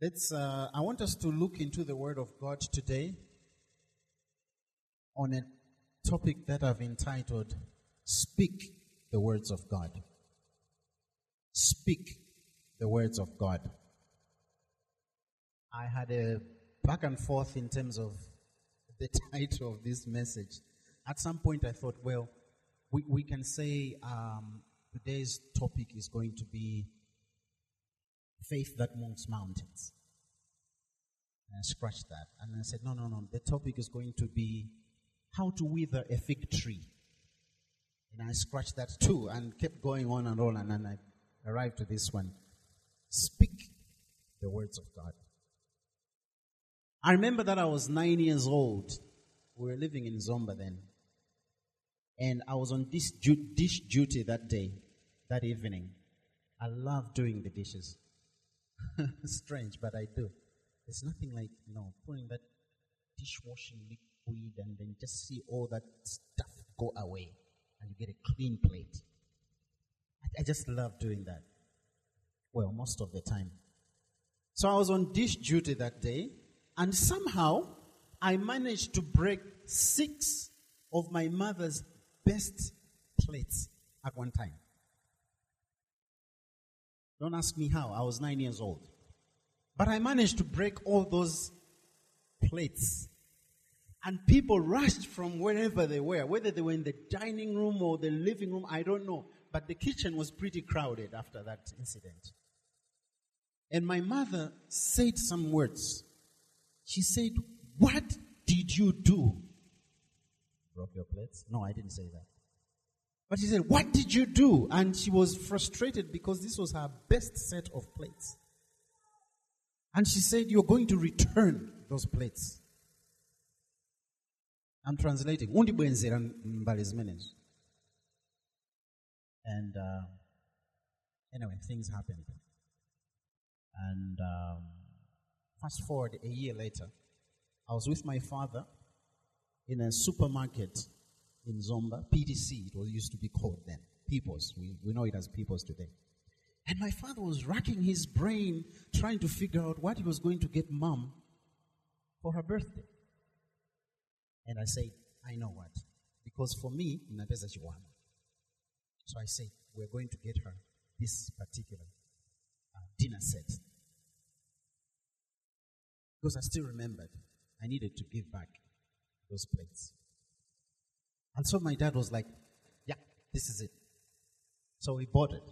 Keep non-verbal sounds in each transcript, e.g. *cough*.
Let's, uh, I want us to look into the Word of God today on a topic that I've entitled Speak the Words of God. Speak the Words of God. I had a back and forth in terms of the *laughs* title of this message. At some point, I thought, well, we, we can say um, today's topic is going to be faith that moves mountains. And I scratched that. And I said, no, no, no. The topic is going to be how to wither a fig tree. And I scratched that too and kept going on and on. And then I arrived to this one. Speak the words of God. I remember that I was nine years old. We were living in Zomba then. And I was on dish, dish duty that day, that evening. I love doing the dishes. *laughs* Strange, but I do. There's nothing like, you know, putting that dishwashing liquid and then just see all that stuff go away and you get a clean plate. I, I just love doing that. Well, most of the time. So I was on dish duty that day, and somehow I managed to break six of my mother's best plates at one time. Don't ask me how. I was nine years old. But I managed to break all those plates. And people rushed from wherever they were, whether they were in the dining room or the living room, I don't know. But the kitchen was pretty crowded after that incident. And my mother said some words. She said, What did you do? Broke your plates? No, I didn't say that. But she said, What did you do? And she was frustrated because this was her best set of plates. And she said, You're going to return those plates. I'm translating. And uh, anyway, things happened. And um, fast forward a year later, I was with my father in a supermarket in Zomba, PTC, it was used to be called then. People's. We, we know it as People's today. And my father was racking his brain trying to figure out what he was going to get mom for her birthday. And I said, I know what. Because for me, in Napeza Chiwana. So I said, we're going to get her this particular uh, dinner set. Because I still remembered I needed to give back those plates. And so my dad was like, yeah, this is it. So we bought it.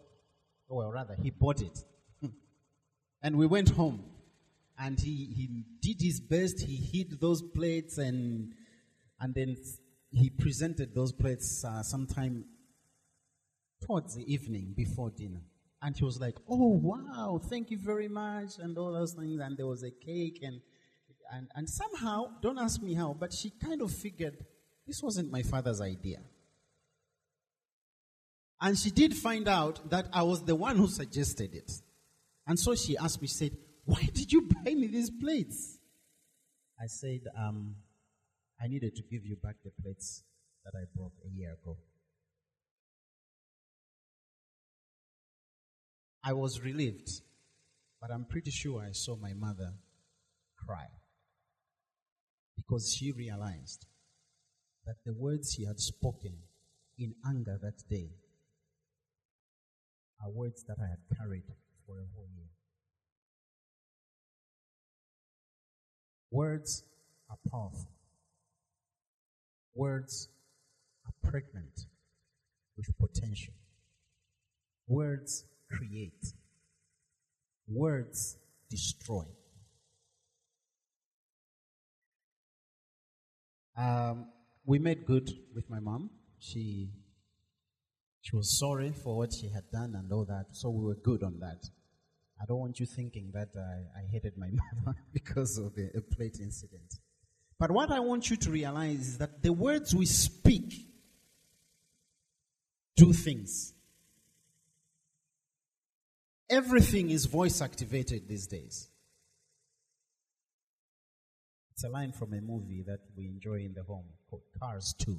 Or rather, he bought it. *laughs* and we went home. And he, he did his best. He hid those plates and, and then he presented those plates uh, sometime towards the evening before dinner. And he was like, oh, wow, thank you very much, and all those things. And there was a cake. And, and, and somehow, don't ask me how, but she kind of figured this wasn't my father's idea. And she did find out that I was the one who suggested it. And so she asked me, she said, Why did you buy me these plates? I said, um, I needed to give you back the plates that I broke a year ago. I was relieved, but I'm pretty sure I saw my mother cry because she realized that the words he had spoken in anger that day are words that I had carried for a whole year. Words are powerful. Words are pregnant with potential. Words create. Words destroy. Um, we made good with my mom. She she was sorry for what she had done and all that, so we were good on that. I don't want you thinking that I, I hated my *laughs* mother because of the plate incident. But what I want you to realize is that the words we speak do things. Everything is voice activated these days. It's a line from a movie that we enjoy in the home Cars too.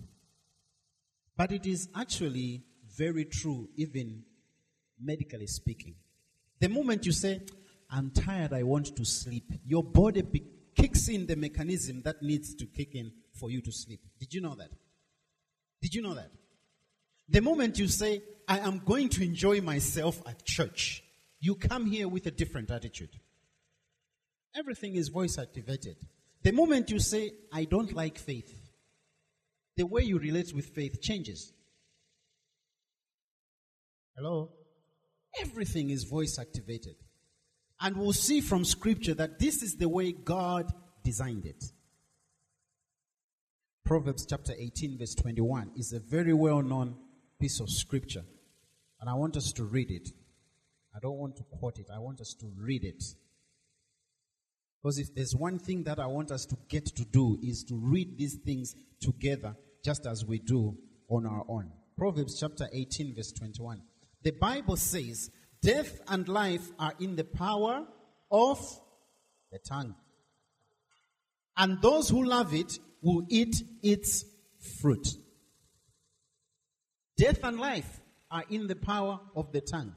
But it is actually very true, even medically speaking. The moment you say, I'm tired, I want to sleep, your body be- kicks in the mechanism that needs to kick in for you to sleep. Did you know that? Did you know that? The moment you say, I am going to enjoy myself at church, you come here with a different attitude. Everything is voice activated. The moment you say, I don't like faith, the way you relate with faith changes. Hello? Everything is voice activated. And we'll see from scripture that this is the way God designed it. Proverbs chapter 18, verse 21 is a very well known piece of scripture. And I want us to read it. I don't want to quote it, I want us to read it. Because if there's one thing that I want us to get to do is to read these things together just as we do on our own. Proverbs chapter 18, verse 21. The Bible says, Death and life are in the power of the tongue. And those who love it will eat its fruit. Death and life are in the power of the tongue.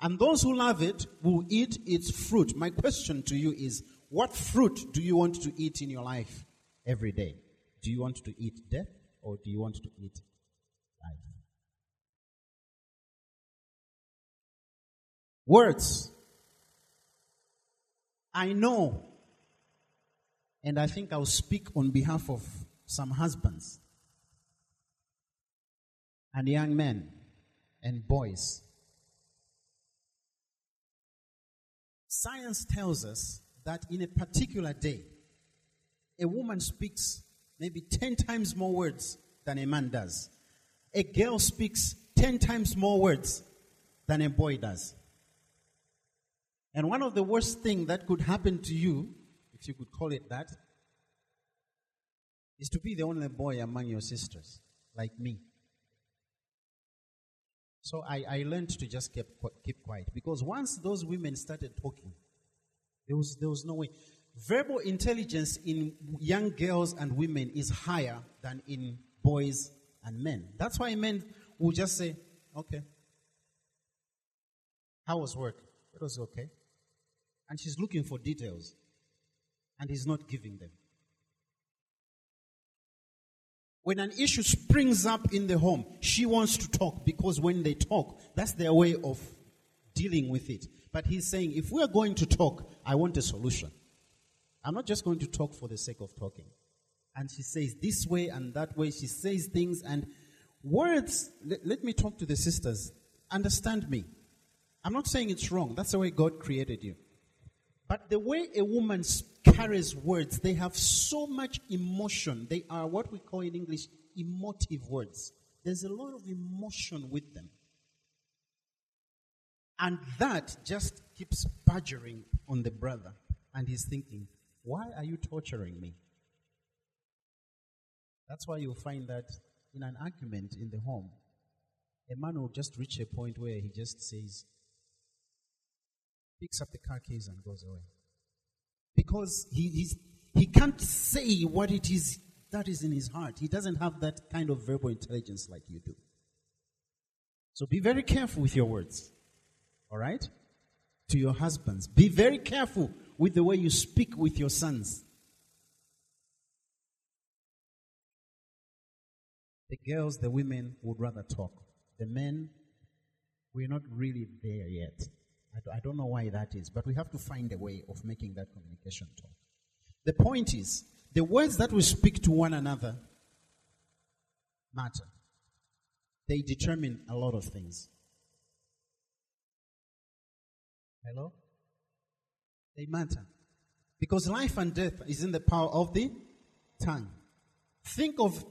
And those who love it will eat its fruit. My question to you is what fruit do you want to eat in your life every day? Do you want to eat death or do you want to eat life? Words. I know, and I think I'll speak on behalf of some husbands and young men and boys. Science tells us that in a particular day, a woman speaks maybe 10 times more words than a man does. A girl speaks 10 times more words than a boy does. And one of the worst things that could happen to you, if you could call it that, is to be the only boy among your sisters, like me. So I, I learned to just keep, keep quiet because once those women started talking, there was, there was no way. Verbal intelligence in young girls and women is higher than in boys and men. That's why men will just say, okay. How was work? It was okay. And she's looking for details. And he's not giving them. When an issue springs up in the home, she wants to talk because when they talk, that's their way of dealing with it. But he's saying, if we are going to talk, I want a solution. I'm not just going to talk for the sake of talking. And she says this way and that way. She says things and words. Let, let me talk to the sisters. Understand me. I'm not saying it's wrong. That's the way God created you. But the way a woman carries words, they have so much emotion. They are what we call in English emotive words. There's a lot of emotion with them. And that just keeps badgering on the brother. And he's thinking, why are you torturing me? That's why you'll find that in an argument in the home, a man will just reach a point where he just says, picks up the car keys and goes away. Because he, he can't say what it is that is in his heart. He doesn't have that kind of verbal intelligence like you do. So be very careful with your words. All right? To your husbands. Be very careful with the way you speak with your sons. The girls, the women would rather talk. The men, we're not really there yet. I don't know why that is, but we have to find a way of making that communication talk. The point is, the words that we speak to one another matter. They determine a lot of things. Hello? They matter. Because life and death is in the power of the tongue. Think of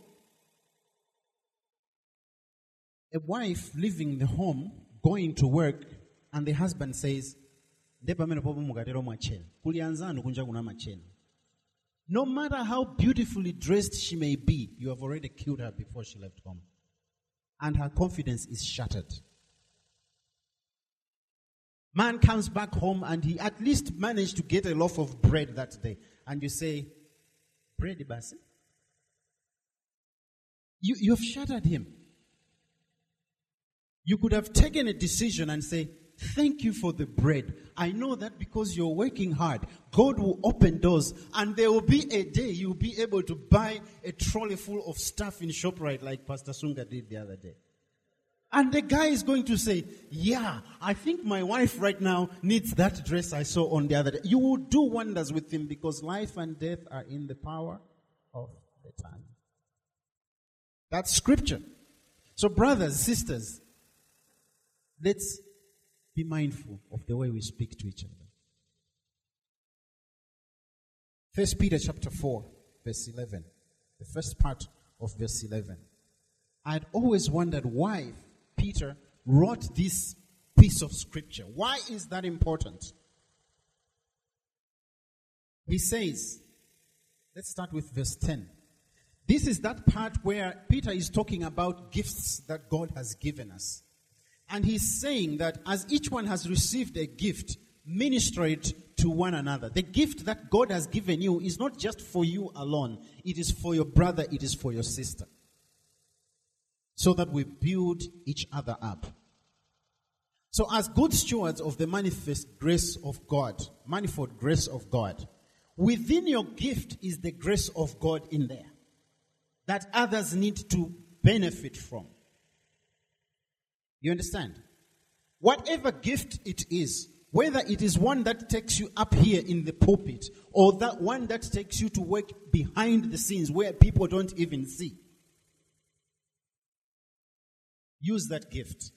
a wife leaving the home, going to work, and the husband says, no matter how beautifully dressed she may be, you have already killed her before she left home. And her confidence is shattered. Man comes back home and he at least managed to get a loaf of bread that day. And you say, Bread, Basi? You, you've shattered him. You could have taken a decision and say, Thank you for the bread. I know that because you're working hard, God will open doors and there will be a day you'll be able to buy a trolley full of stuff in ShopRite like Pastor Sunga did the other day. And the guy is going to say, Yeah, I think my wife right now needs that dress I saw on the other day. You will do wonders with him because life and death are in the power of the tongue. That's scripture. So, brothers, sisters, let's be mindful of the way we speak to each other. First Peter chapter 4, verse 11. The first part of verse 11. I'd always wondered why Peter wrote this piece of scripture. Why is that important? He says, let's start with verse 10. This is that part where Peter is talking about gifts that God has given us. And he's saying that as each one has received a gift, minister it to one another. The gift that God has given you is not just for you alone, it is for your brother, it is for your sister. So that we build each other up. So, as good stewards of the manifest grace of God, manifold grace of God, within your gift is the grace of God in there that others need to benefit from. You understand? Whatever gift it is, whether it is one that takes you up here in the pulpit or that one that takes you to work behind the scenes where people don't even see, use that gift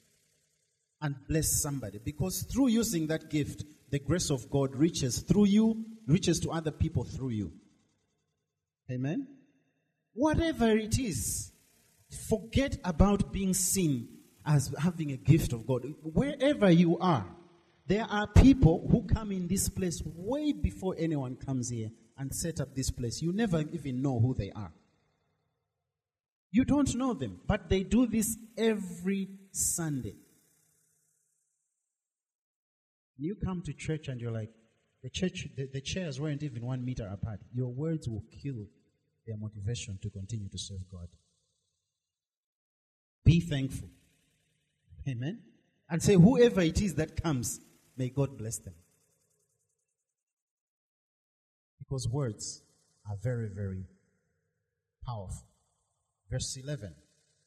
and bless somebody because through using that gift, the grace of God reaches through you, reaches to other people through you. Amen? Whatever it is, forget about being seen as having a gift of God. Wherever you are, there are people who come in this place way before anyone comes here and set up this place. You never even know who they are. You don't know them, but they do this every Sunday. You come to church and you're like, the church, the, the chairs weren't even one meter apart. Your words will kill their motivation to continue to serve God. Be thankful. Amen. And say, whoever it is that comes, may God bless them. Because words are very, very powerful. Verse 11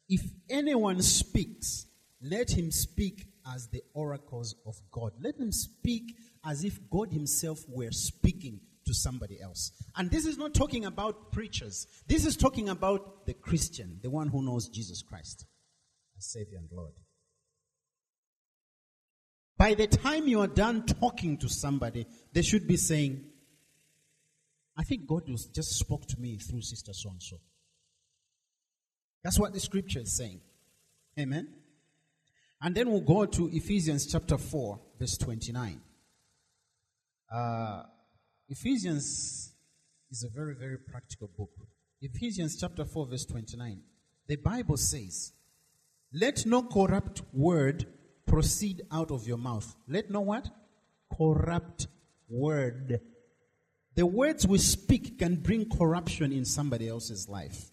If anyone speaks, let him speak as the oracles of God. Let him speak as if God Himself were speaking to somebody else. And this is not talking about preachers, this is talking about the Christian, the one who knows Jesus Christ as Savior and Lord. By the time you are done talking to somebody, they should be saying, I think God just spoke to me through Sister So and so. That's what the scripture is saying. Amen. And then we'll go to Ephesians chapter 4, verse 29. Uh, Ephesians is a very, very practical book. Ephesians chapter 4, verse 29. The Bible says, Let no corrupt word proceed out of your mouth. Let no what? Corrupt word. The words we speak can bring corruption in somebody else's life.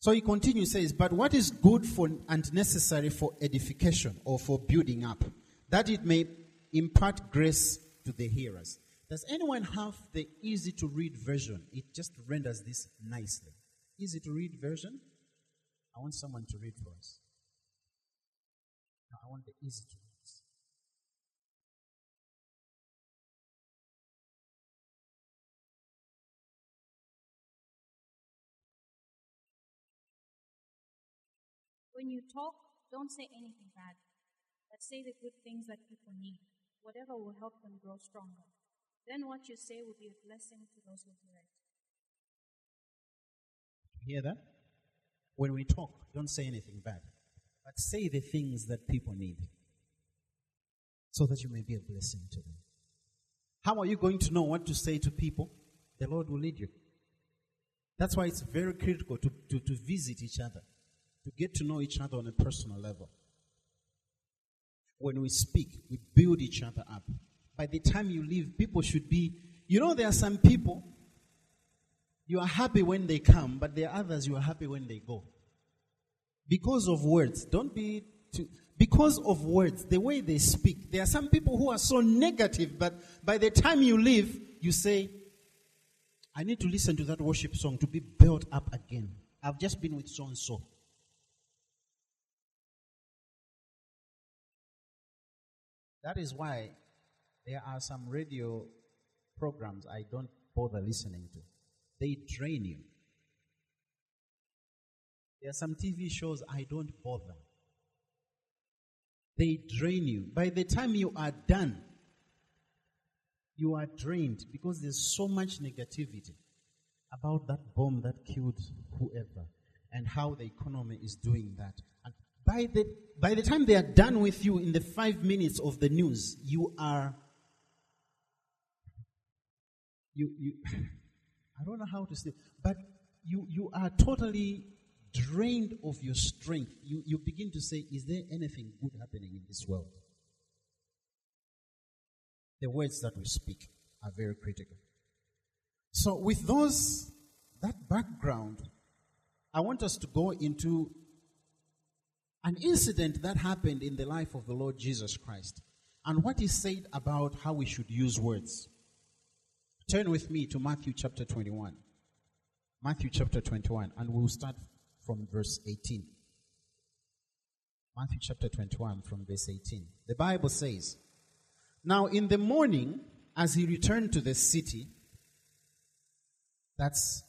So he continues, says, But what is good for and necessary for edification or for building up, that it may impart grace to the hearers. Does anyone have the easy to read version? It just renders this nicely. Easy to read version? I want someone to read for us. I want the easy to read. When you talk, don't say anything bad, but say the good things that people need, whatever will help them grow stronger. Then what you say will be a blessing to those who hear it. Hear that? When we talk, don't say anything bad but say the things that people need so that you may be a blessing to them. How are you going to know what to say to people? The Lord will lead you. That's why it's very critical to, to, to visit each other, to get to know each other on a personal level. When we speak, we build each other up. By the time you leave, people should be, you know, there are some people, you are happy when they come, but there are others you are happy when they go because of words. Don't be to because of words, the way they speak. There are some people who are so negative, but by the time you leave, you say, I need to listen to that worship song to be built up again. I've just been with so and so. That is why there are some radio programs I don't bother listening to. They drain you. There are some TV shows I don't bother. They drain you. By the time you are done, you are drained because there's so much negativity about that bomb that killed whoever and how the economy is doing that. And by the, by the time they are done with you in the five minutes of the news, you are, you, you, *laughs* I don't know how to say, but you, you are totally drained of your strength. You, you begin to say, is there anything good happening in this world? The words that we speak are very critical. So with those, that background, I want us to go into an incident that happened in the life of the Lord Jesus Christ and what he said about how we should use words. Turn with me to Matthew chapter 21. Matthew chapter 21, and we'll start from verse 18. Matthew chapter 21, from verse 18. The Bible says, Now in the morning, as he returned to the city, that's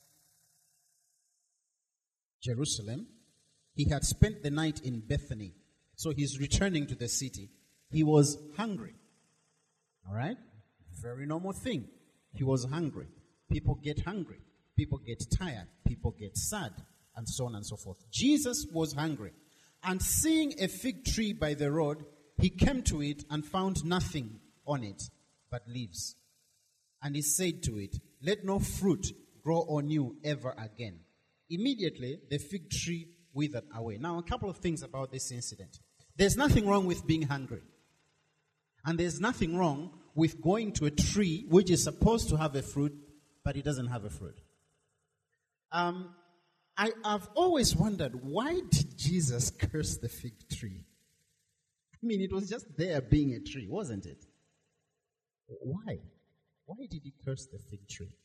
Jerusalem, he had spent the night in Bethany. So he's returning to the city. He was hungry. All right? Very normal thing. He was hungry. People get hungry. People get tired. People get sad. And so on and so forth. Jesus was hungry. And seeing a fig tree by the road, he came to it and found nothing on it but leaves. And he said to it, Let no fruit grow on you ever again. Immediately, the fig tree withered away. Now, a couple of things about this incident. There's nothing wrong with being hungry. And there's nothing wrong with going to a tree which is supposed to have a fruit, but it doesn't have a fruit. Um, I, have always wondered why did Jesus curse the fig tree? I mean, it was just there being a tree, wasn't it? Why? Why did he curse the fig tree?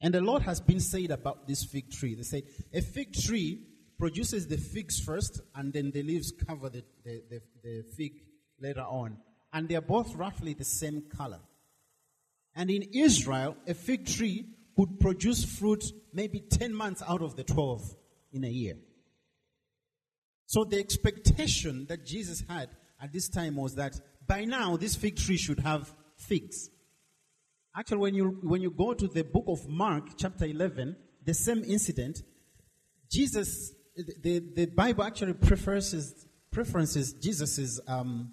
And a lot has been said about this fig tree. They say a fig tree produces the figs first, and then the leaves cover the, the, the, the fig later on. And they're both roughly the same color. And in Israel, a fig tree could produce fruit maybe 10 months out of the 12 in a year. So the expectation that Jesus had at this time was that by now this fig tree should have figs. Actually, when you, when you go to the book of Mark, chapter 11, the same incident, Jesus, the, the Bible actually preferences, preferences Jesus' um,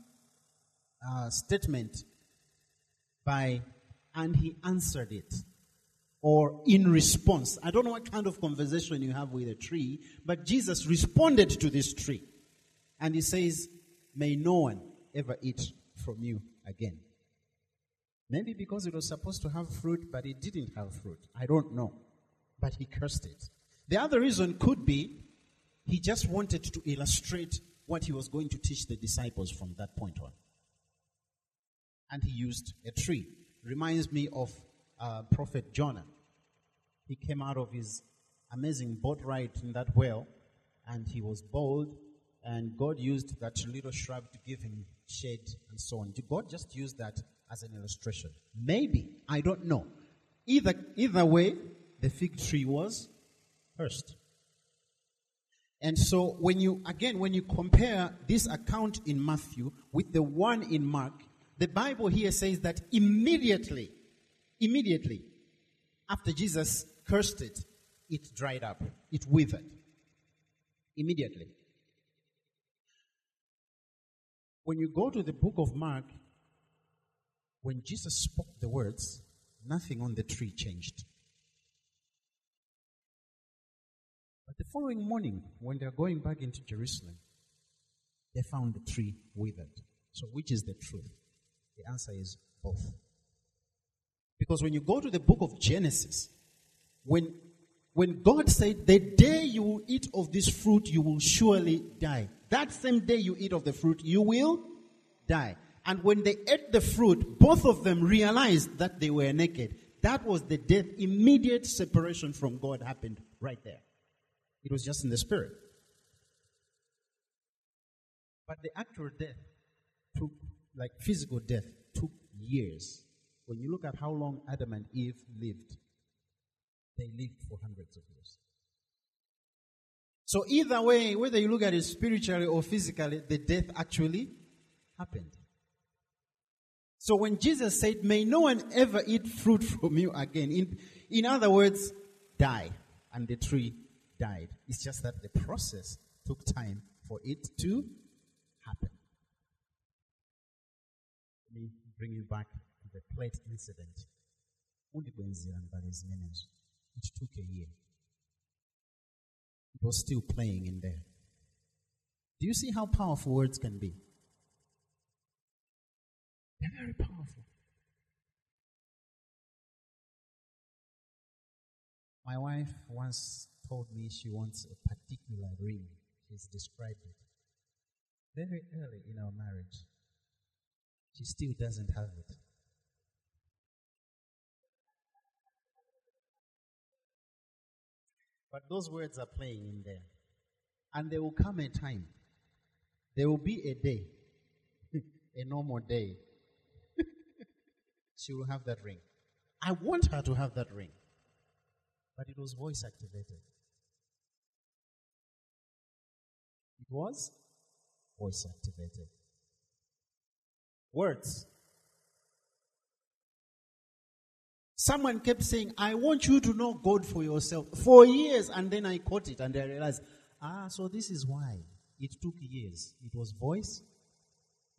uh, statement by, and he answered it. Or in response. I don't know what kind of conversation you have with a tree, but Jesus responded to this tree. And he says, May no one ever eat from you again. Maybe because it was supposed to have fruit, but it didn't have fruit. I don't know. But he cursed it. The other reason could be he just wanted to illustrate what he was going to teach the disciples from that point on. And he used a tree. Reminds me of uh, Prophet Jonah. He came out of his amazing boat ride in that whale, and he was bold, and God used that little shrub to give him shade and so on. God just used that as an illustration. Maybe, I don't know. Either, either way, the fig tree was cursed. And so when you, again, when you compare this account in Matthew with the one in Mark, the Bible here says that immediately, immediately, after Jesus cursed it, it dried up, it withered. Immediately. When you go to the book of Mark, when Jesus spoke the words, nothing on the tree changed. But the following morning, when they're going back into Jerusalem, they found the tree withered. So, which is the truth? The answer is both. Because when you go to the book of Genesis, when, when God said, The day you will eat of this fruit, you will surely die, That same day you eat of the fruit, you will die. And when they ate the fruit, both of them realized that they were naked. That was the death. Immediate separation from God happened right there. It was just in the spirit. But the actual death took, like physical death, took years. When you look at how long Adam and Eve lived, they lived for hundreds of years. So either way, whether you look at it spiritually or physically, the death actually happened. So when Jesus said, May no one ever eat fruit *laughs* from you again, in, in other words, die. And the tree died. It's just that the process took time for it to happen. Let me bring you back to the plate incident. It took a year. It was still playing in there. Do you see how powerful words can be? They're very powerful. My wife once told me she wants a particular ring. She's described it. Very early in our marriage. She still doesn't have it. But those words are playing in there. And there will come a time, there will be a day, *laughs* a normal day. *laughs* she will have that ring. I want her to have that ring. But it was voice activated. Was voice activated. Words. Someone kept saying, I want you to know God for yourself for years. And then I caught it and I realized, ah, so this is why it took years. It was voice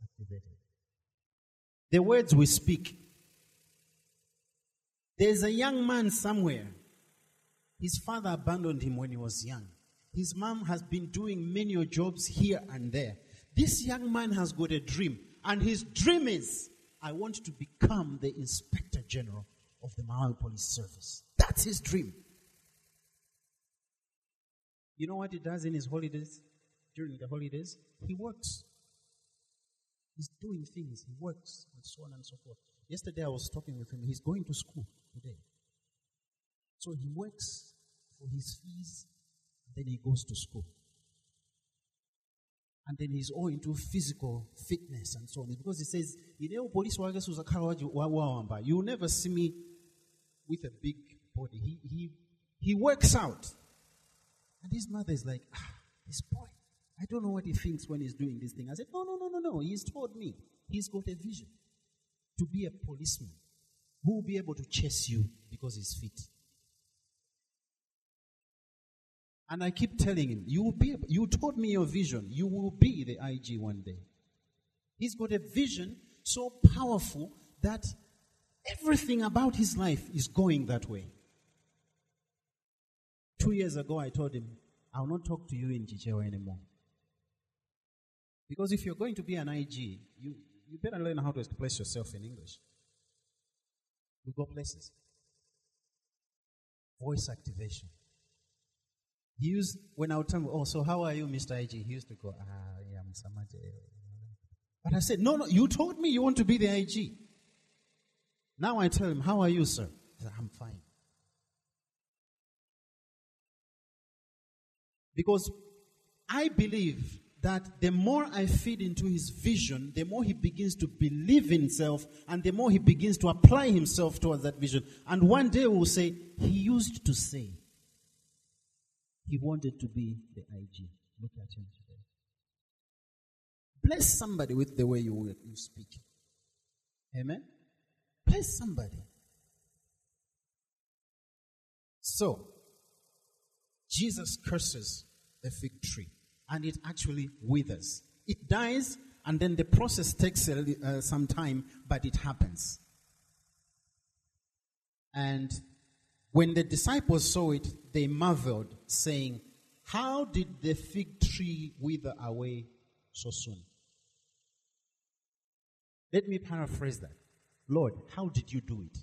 activated. The words we speak. There's a young man somewhere. His father abandoned him when he was young. His mom has been doing menial jobs here and there. This young man has got a dream. And his dream is, I want to become the inspector general of the Malawi Police Service. That's his dream. You know what he does in his holidays? During the holidays? He works. He's doing things. He works and so on and so forth. Yesterday I was talking with him. He's going to school today. So he works for his fees, then he goes to school. And then he's all into physical fitness and so on. Because he says, he dey police wants to encourage you will never see me with a big body. He, he, he works out. And his mother is like, ah, this boy, I don't know what he thinks when he's doing this thing. I said, no, no, no, no, no. He's told me he's got a vision to be a policeman who will be able to chase you because he's fit. And I keep telling him, you will be, you told me your vision. You will be the IG one day. He's got a vision so powerful that Everything about his life is going that way. Two years ago, I told him, I will not talk to you in Chichewa anymore. Because if you're going to be an IG, you, you better learn how to express yourself in English. You go places. Voice activation. He used, when I would tell him, oh, so how are you, Mr. IG? He used to go, ah, yeah, I'm Samaje. But I said, no, no, you told me you want to be the IG. Now I tell him, How are you, sir? He said, I'm fine. Because I believe that the more I feed into his vision, the more he begins to believe himself and the more he begins to apply himself towards that vision. And one day we'll say, he used to say he wanted to be the IG. Look at him today. Bless somebody with the way you, you speak. Amen. Bless somebody. So, Jesus curses the fig tree and it actually withers. It dies and then the process takes uh, some time, but it happens. And when the disciples saw it, they marveled, saying, How did the fig tree wither away so soon? Let me paraphrase that. Lord, how did you do it?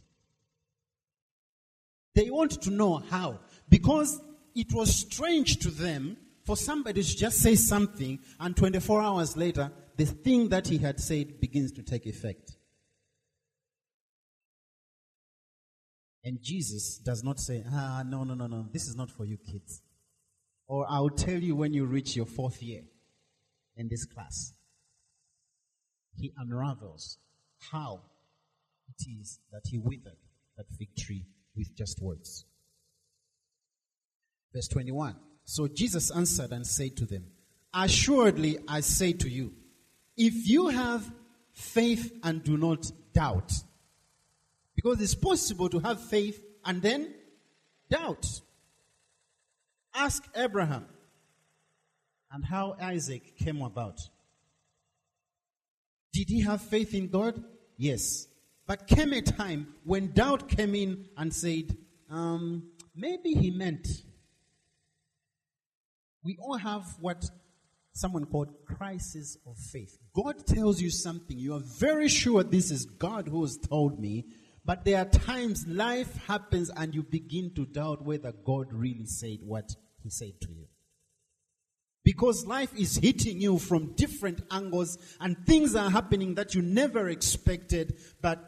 They want to know how. Because it was strange to them for somebody to just say something and 24 hours later, the thing that he had said begins to take effect. And Jesus does not say, ah, no, no, no, no, this is not for you kids. Or I'll tell you when you reach your fourth year in this class. He unravels how it is that he withered that fig tree with just words. Verse 21. So Jesus answered and said to them, Assuredly I say to you, if you have faith and do not doubt, because it's possible to have faith and then doubt. Ask Abraham and how Isaac came about. Did he have faith in God? Yes. But came a time when doubt came in and said, um, maybe he meant. We all have what someone called crisis of faith. God tells you something. You are very sure this is God who has told me. But there are times life happens and you begin to doubt whether God really said what he said to you. Because life is hitting you from different angles and things are happening that you never expected, but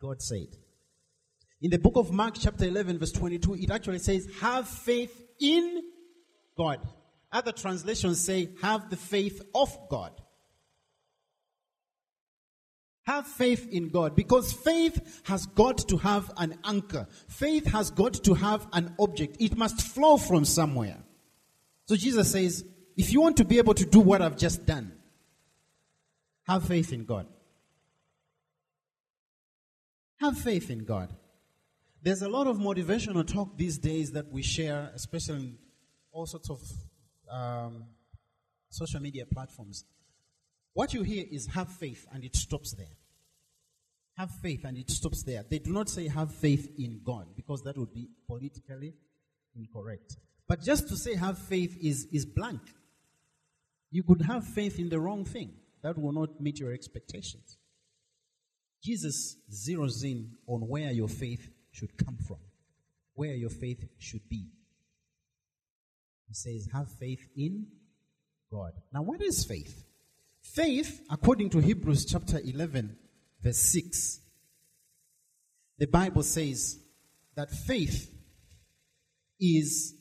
God said. In the book of Mark, chapter 11, verse 22, it actually says, Have faith in God. Other translations say, Have the faith of God. Have faith in God because faith has got to have an anchor. Faith has got to have an object. It must flow from somewhere. So Jesus says, if you want to be able to do what I've just done, have faith in God. Have faith in God. There's a lot of motivational talk these days that we share, especially in all sorts of um, social media platforms. What you hear is have faith and it stops there. Have faith and it stops there. They do not say have faith in God because that would be politically incorrect. But just to say have faith is, is blank. You could have faith in the wrong thing. That will not meet your expectations. Jesus zeroes in on where your faith should come from, where your faith should be. He says, have faith in God. Now, what is faith? Faith, according to Hebrews chapter 11, verse 6, the Bible says that faith is,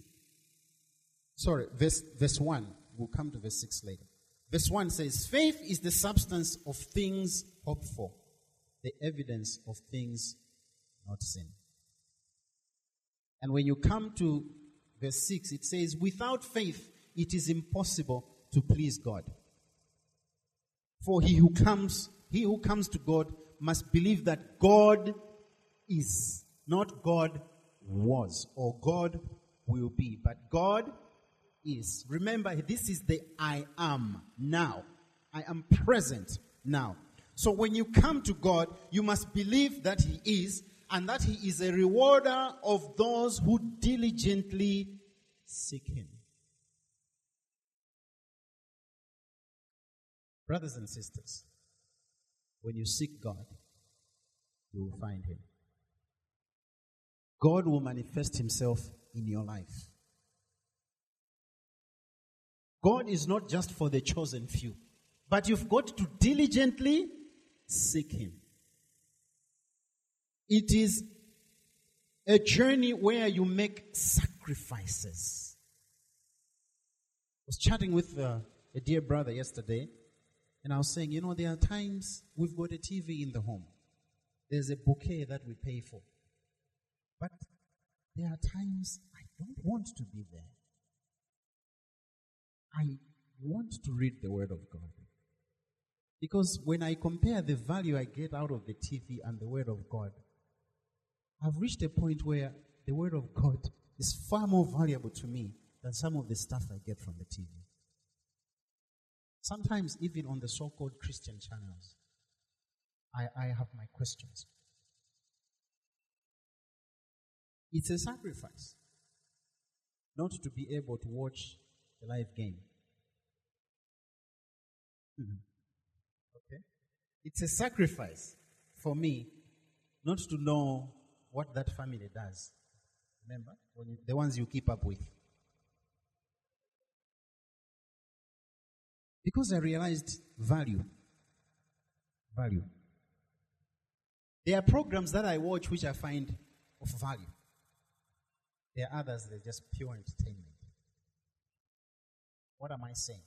sorry, verse, verse 1. We'll come to verse 6 later. Verse 1 says, Faith is the substance of things hoped for, the evidence of things not seen. And when you come to verse 6, it says, Without faith, it is impossible to please God. For he who comes, he who comes to God must believe that God is, not God was or God will be, but God is. Remember, this is the I am now. I am present now. So when you come to God, you must believe that He is and that He is a rewarder of those who diligently seek Him. Brothers and sisters, when you seek God, you will find Him. God will manifest Himself in your life. God is not just for the chosen few, but you've got to diligently seek Him. It is a journey where you make sacrifices. I was chatting with uh, a dear brother yesterday, and I was saying, you know, there are times we've got a TV in the home. There's a bouquet that we pay for. But there are times I don't want to be there. I want to read the Word of God. Because when I compare the value I get out of the TV and the Word of God, I've reached a point where the Word of God is far more valuable to me than some of the stuff I get from the TV. Sometimes, even on the so called Christian channels, I, I have my questions. It's a sacrifice not to be able to watch the live game. Mm-hmm. Okay? It's a sacrifice for me not to know what that family does. Remember? You, the ones you keep up with. Because I realized value. Value. There are programs that I watch which I find of value. There are others that are just pure entertainment. What am I saying?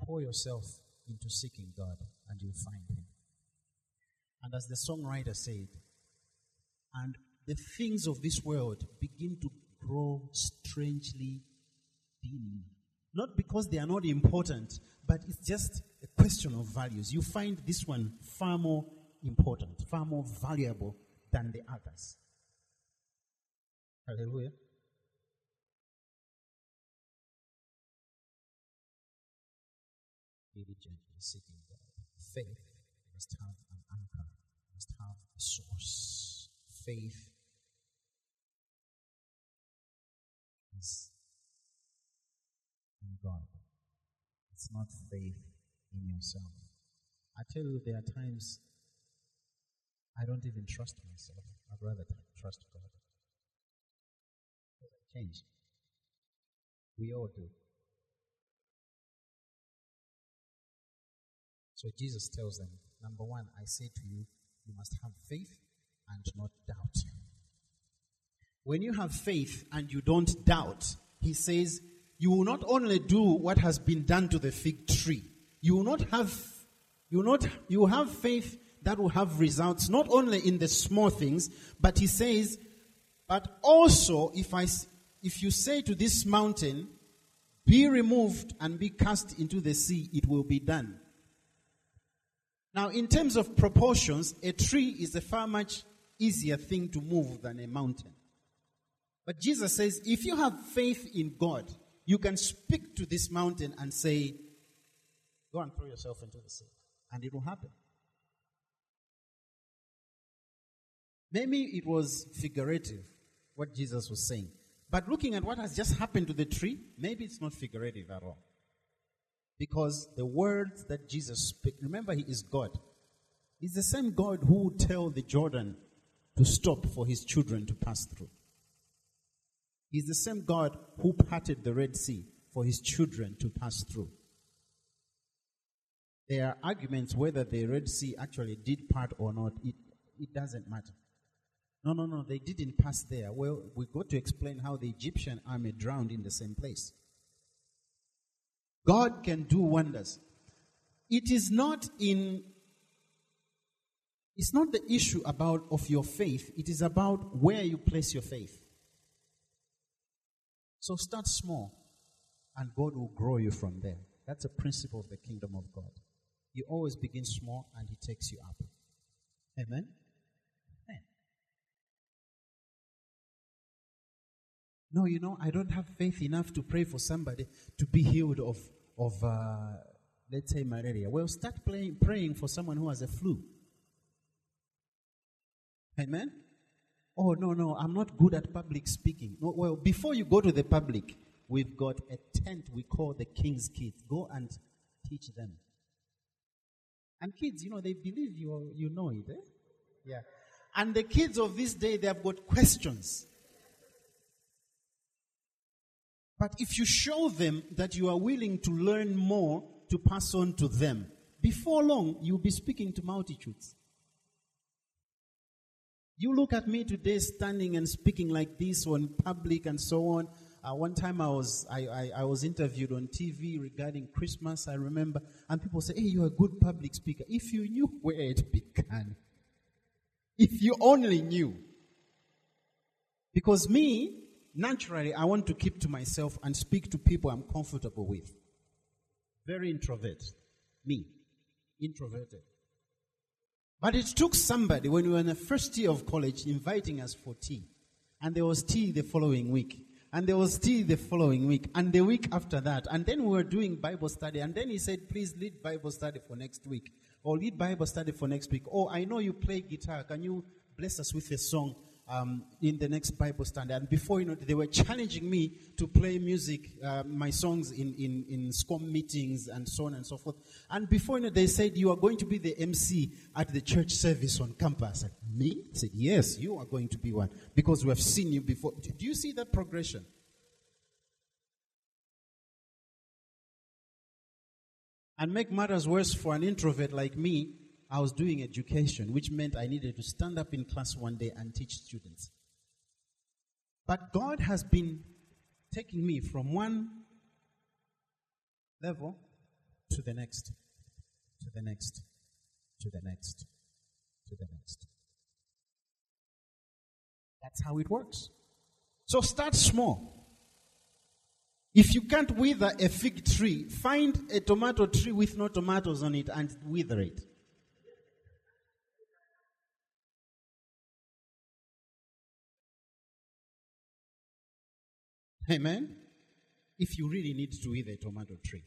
Pour yourself into seeking God and you'll find Him. And as the songwriter said, and the things of this world begin to grow strangely dim. Not because they are not important, but it's just a question of values. You find this one far more important, far more valuable than the others. Hallelujah. Diligently seeking God. Faith must have an anchor, must have a source. Faith not faith in yourself. I tell you, there are times I don't even trust myself. I'd rather trust God. Change. We all do. So Jesus tells them, number one, I say to you, you must have faith and not doubt. When you have faith and you don't doubt, he says, you will not only do what has been done to the fig tree, you will not have, you will not, you will have faith that will have results not only in the small things, but he says, but also if I, if you say to this mountain, be removed and be cast into the sea, it will be done. Now, in terms of proportions, a tree is a far much easier thing to move than a mountain. But Jesus says, if you have faith in God, you can speak to this mountain and say, Go and throw yourself into the sea. And it will happen. Maybe it was figurative, what Jesus was saying. But looking at what has just happened to the tree, maybe it's not figurative at all. Because the words that Jesus speaks, remember, He is God. He's the same God who would tell the Jordan to stop for His children to pass through. He's the same God who parted the Red Sea for His children to pass through. There are arguments whether the Red Sea actually did part or not. It, it doesn't matter. No, no, no, they didn't pass there. Well, we got to explain how the Egyptian army drowned in the same place. God can do wonders. It is not in it's not the issue about of your faith, it is about where you place your faith. So start small and God will grow you from there. That's a principle of the kingdom of God. You always begin small and he takes you up. Amen. No, you know, I don't have faith enough to pray for somebody to be healed of of, uh, let's say, malaria. Well, start playing, praying for someone who has a flu. Amen? Oh, no, no, I'm not good at public speaking. No, well, before you go to the public, we've got a tent we call the King's Kids. Go and teach them. And kids, you know, they believe you, you know it. Eh? Yeah. And the kids of this day, they have got questions. But if you show them that you are willing to learn more to pass on to them, before long, you'll be speaking to multitudes. You look at me today standing and speaking like this on public and so on. Uh, one time I was, I, I, I, was interviewed on TV regarding Christmas, I remember, and people say, hey, you're a good public speaker. If you knew where it began, if you only knew. Because me, naturally, I want to keep to myself and speak to people I'm comfortable with. Very introvert. Me. Introverted. But it took somebody when we were in the first year of college inviting us for tea. And there was tea the following week. And there was tea the following week. And the week after that. And then we were doing Bible study. And then he said, please lead Bible study for next week. Or lead Bible study for next week. Oh, I know you play guitar. Can you bless us with a song? Um, in the next Bible study. And before you know, they were challenging me to play music, uh, my songs in, in, in SCOM meetings and so on and so forth. And before you know, they said, You are going to be the MC at the church service on campus. Said, Me? I said, Yes, you are going to be one because we have seen you before. Do you see that progression? And make matters worse for an introvert like me, I was doing education, which meant I needed to stand up in class one day and teach students. But God has been taking me from one level to the next, to the next, to the next, to the next. That's how it works. So start small. If you can't wither a fig tree, find a tomato tree with no tomatoes on it and wither it. Amen? If you really need to wither a tomato tree.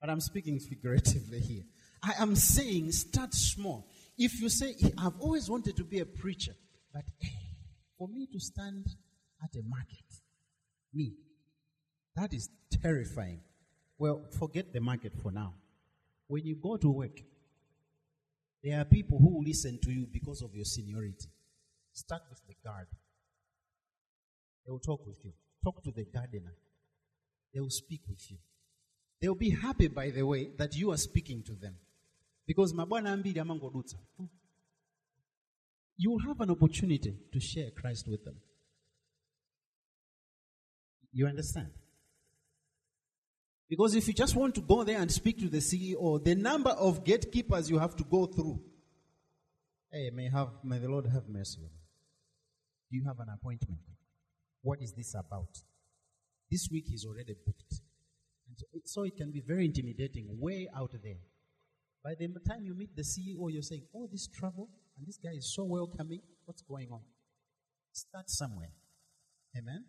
But I'm speaking figuratively here. I am saying start small. If you say, I've always wanted to be a preacher, but hey, for me to stand at a market, me, that is terrifying. Well, forget the market for now. When you go to work, there are people who listen to you because of your seniority. Start with the guard. They will talk with you. Talk to the gardener. They will speak with you. They will be happy, by the way, that you are speaking to them. Because mabwana amangodutsa. You will have an opportunity to share Christ with them. You understand? Because if you just want to go there and speak to the CEO, the number of gatekeepers you have to go through. Hey, may have may the Lord have mercy on you. Do you have an appointment? What is this about? This week is already booked. So it, so it can be very intimidating, way out there. By the time you meet the CEO, you're saying, Oh, this trouble, and this guy is so welcoming. What's going on? Start somewhere. Amen?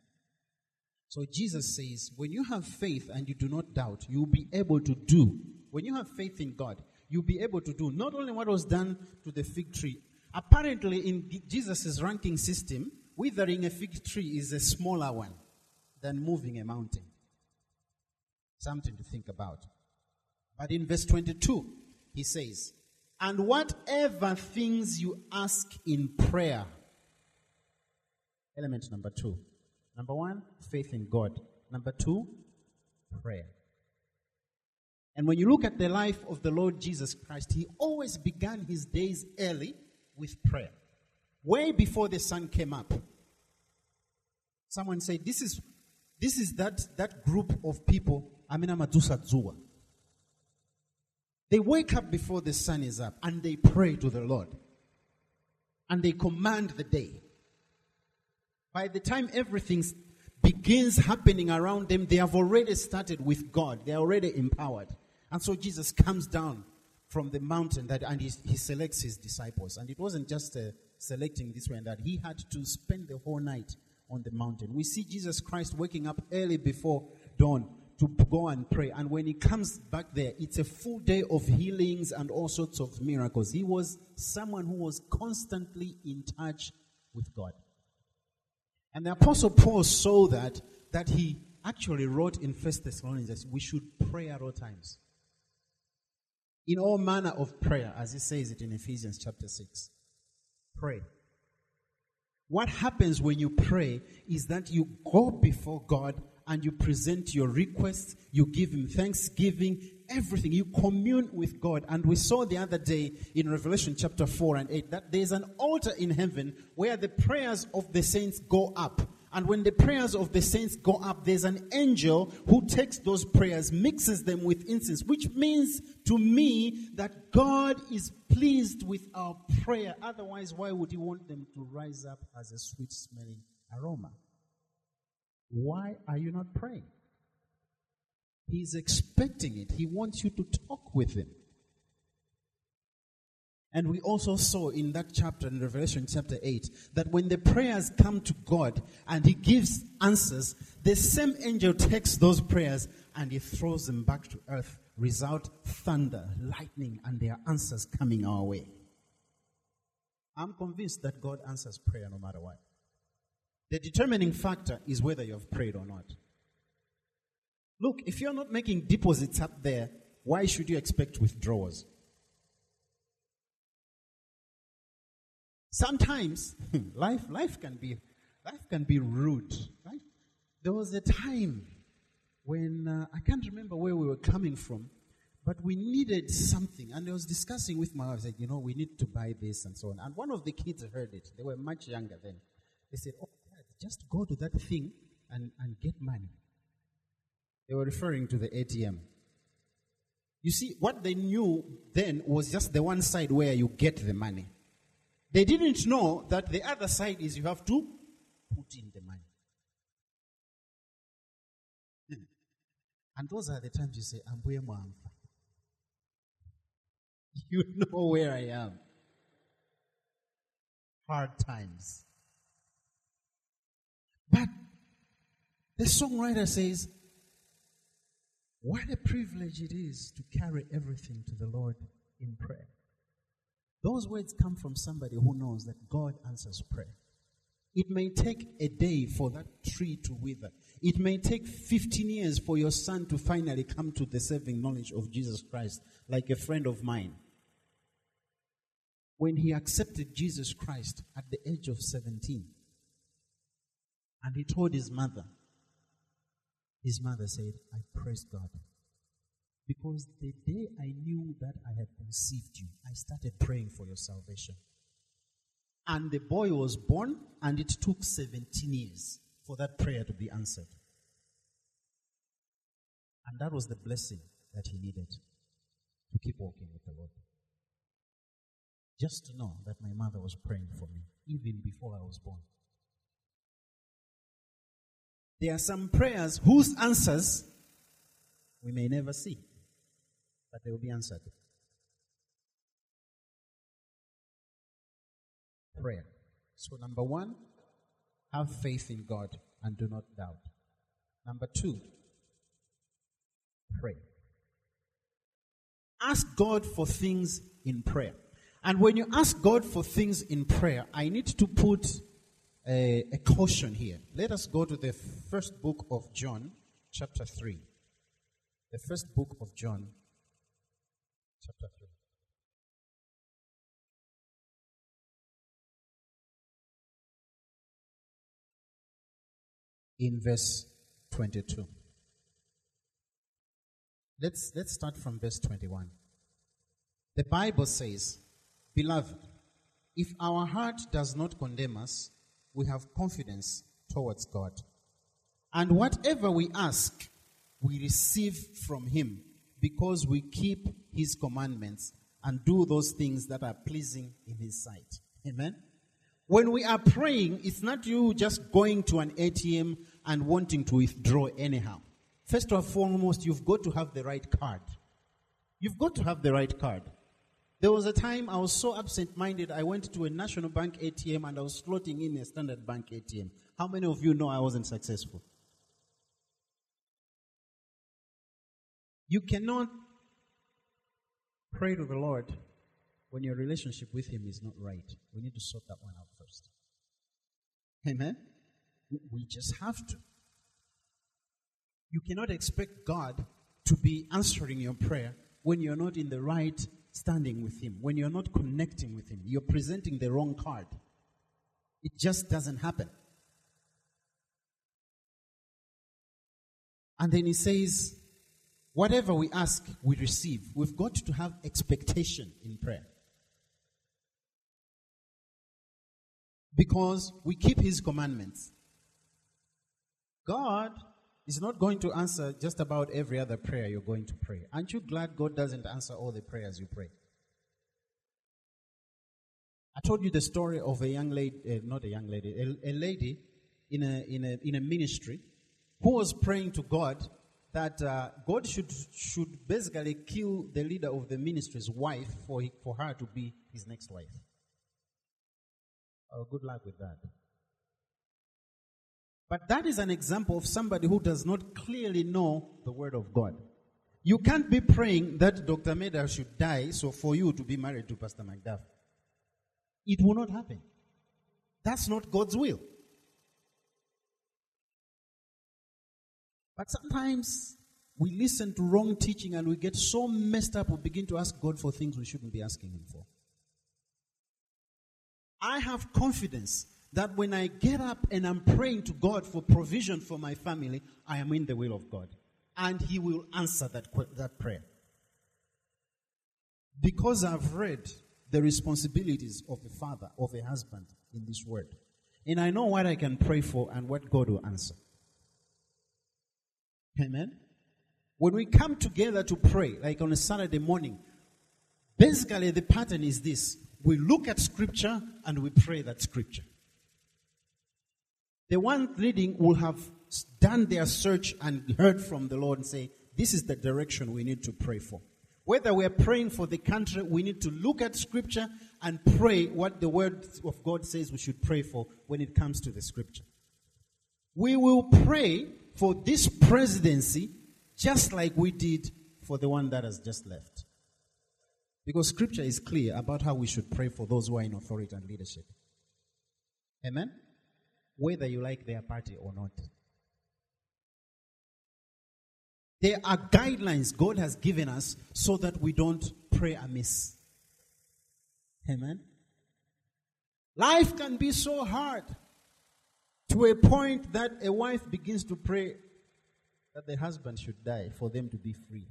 So Jesus says, when you have faith and you do not doubt, you'll be able to do. When you have faith in God, you'll be able to do not only what was done to the fig tree. Apparently, in Jesus' ranking system, withering a fig tree is a smaller one than moving a mountain. Something to think about. But in verse 22, he says, And whatever things you ask in prayer, element number two. Number one, faith in God. Number two, prayer. And when you look at the life of the Lord Jesus Christ, he always began his days early with prayer. Way before the sun came up. Someone said, This is this is that, that group of people, Amina Matusa Zua. They wake up before the sun is up and they pray to the Lord. And they command the day. By the time everything begins happening around them, they have already started with God. They are already empowered. And so Jesus comes down from the mountain that, and he, he selects his disciples. And it wasn't just uh, selecting this way and that. He had to spend the whole night on the mountain. We see Jesus Christ waking up early before dawn to go and pray. And when he comes back there, it's a full day of healings and all sorts of miracles. He was someone who was constantly in touch with God. And the apostle Paul saw that, that he actually wrote in First Thessalonians we should pray at all times. In all manner of prayer, as he says it in Ephesians chapter 6. Pray. What happens when you pray is that you go before God and you present your requests, you give Him thanksgiving, everything. You commune with God. And we saw the other day in Revelation chapter 4 and 8 that there's an altar in heaven where the prayers of the saints go up. And when the prayers of the saints go up, there's an angel who takes those prayers, mixes them with incense, which means to me that God is pleased with our prayer. Otherwise, why would He want them to rise up as a sweet smelling aroma? Why are you not praying? He's expecting it. He wants you to talk with Him. And we also saw in that chapter in Revelation chapter 8 that when the prayers come to God and He gives answers, the same angel takes those prayers and He throws them back to earth. Result thunder, lightning, and their answers coming our way. I'm convinced that God answers prayer no matter what. The determining factor is whether you have prayed or not. Look, if you're not making deposits up there, why should you expect withdrawals? Sometimes *laughs* life, life can be life can be rude. Right? There was a time when uh, I can't remember where we were coming from, but we needed something. And I was discussing with my wife, I said, you know, we need to buy this and so on. And one of the kids heard it. They were much younger then. They said, oh, Dad, just go to that thing and, and get money. They were referring to the ATM. You see, what they knew then was just the one side where you get the money. They didn't know that the other side is you have to put in the money. *laughs* And those are the times you say, Ambuye Mwamfa. *laughs* You know where I am. Hard times. But the songwriter says, What a privilege it is to carry everything to the Lord in prayer. Those words come from somebody who knows that God answers prayer. It may take a day for that tree to wither. It may take 15 years for your son to finally come to the saving knowledge of Jesus Christ, like a friend of mine. When he accepted Jesus Christ at the age of 17, and he told his mother, his mother said, I praise God. Because the day I knew that I had conceived you, I started praying for your salvation. And the boy was born, and it took 17 years for that prayer to be answered. And that was the blessing that he needed to keep walking with the Lord. Just to know that my mother was praying for me, even before I was born. There are some prayers whose answers we may never see, but they will be answered. Prayer. So, number one, have faith in God and do not doubt. Number two, pray. Ask God for things in prayer. And when you ask God for things in prayer, I need to put a, a caution here. Let us go to the first book of John, chapter 3. The first book of John, chapter 3. In verse 22. Let's, let's start from verse 21. The Bible says, Beloved, if our heart does not condemn us, we have confidence towards God. And whatever we ask, we receive from Him because we keep His commandments and do those things that are pleasing in His sight. Amen? When we are praying, it's not you just going to an ATM and wanting to withdraw anyhow. First and foremost, you've got to have the right card. You've got to have the right card. There was a time I was so absent minded, I went to a National Bank ATM and I was slotting in a Standard Bank ATM. How many of you know I wasn't successful? You cannot pray to the Lord when your relationship with Him is not right. We need to sort that one out first. Amen? We just have to. You cannot expect God to be answering your prayer when you're not in the right standing with Him, when you're not connecting with Him, you're presenting the wrong card. It just doesn't happen. And then He says, whatever we ask, we receive. We've got to have expectation in prayer. Because we keep His commandments. God is not going to answer just about every other prayer you're going to pray. Aren't you glad God doesn't answer all the prayers you pray? I told you the story of a young lady, uh, not a young lady, a, a lady in a, in, a, in a ministry who was praying to God that uh, God should, should basically kill the leader of the ministry's wife for, he, for her to be his next wife. Oh, good luck with that. But that is an example of somebody who does not clearly know the Word of God. You can't be praying that Dr. Meda should die so for you to be married to Pastor McDuff. It will not happen. That's not God's will. But sometimes we listen to wrong teaching and we get so messed up we begin to ask God for things we shouldn't be asking Him for. I have confidence that when I get up and I'm praying to God for provision for my family, I am in the will of God. And He will answer that, that prayer. Because I've read the responsibilities of a father, of a husband in this word. And I know what I can pray for and what God will answer. Amen. When we come together to pray, like on a Saturday morning, basically the pattern is this we look at scripture and we pray that scripture. The one reading will have done their search and heard from the Lord and say, This is the direction we need to pray for. Whether we're praying for the country, we need to look at scripture and pray what the word of God says we should pray for when it comes to the scripture. We will pray for this presidency just like we did for the one that has just left. Because scripture is clear about how we should pray for those who are in authority and leadership. Amen? Whether you like their party or not. There are guidelines God has given us so that we don't pray amiss. Amen? Life can be so hard to a point that a wife begins to pray that the husband should die for them to be free.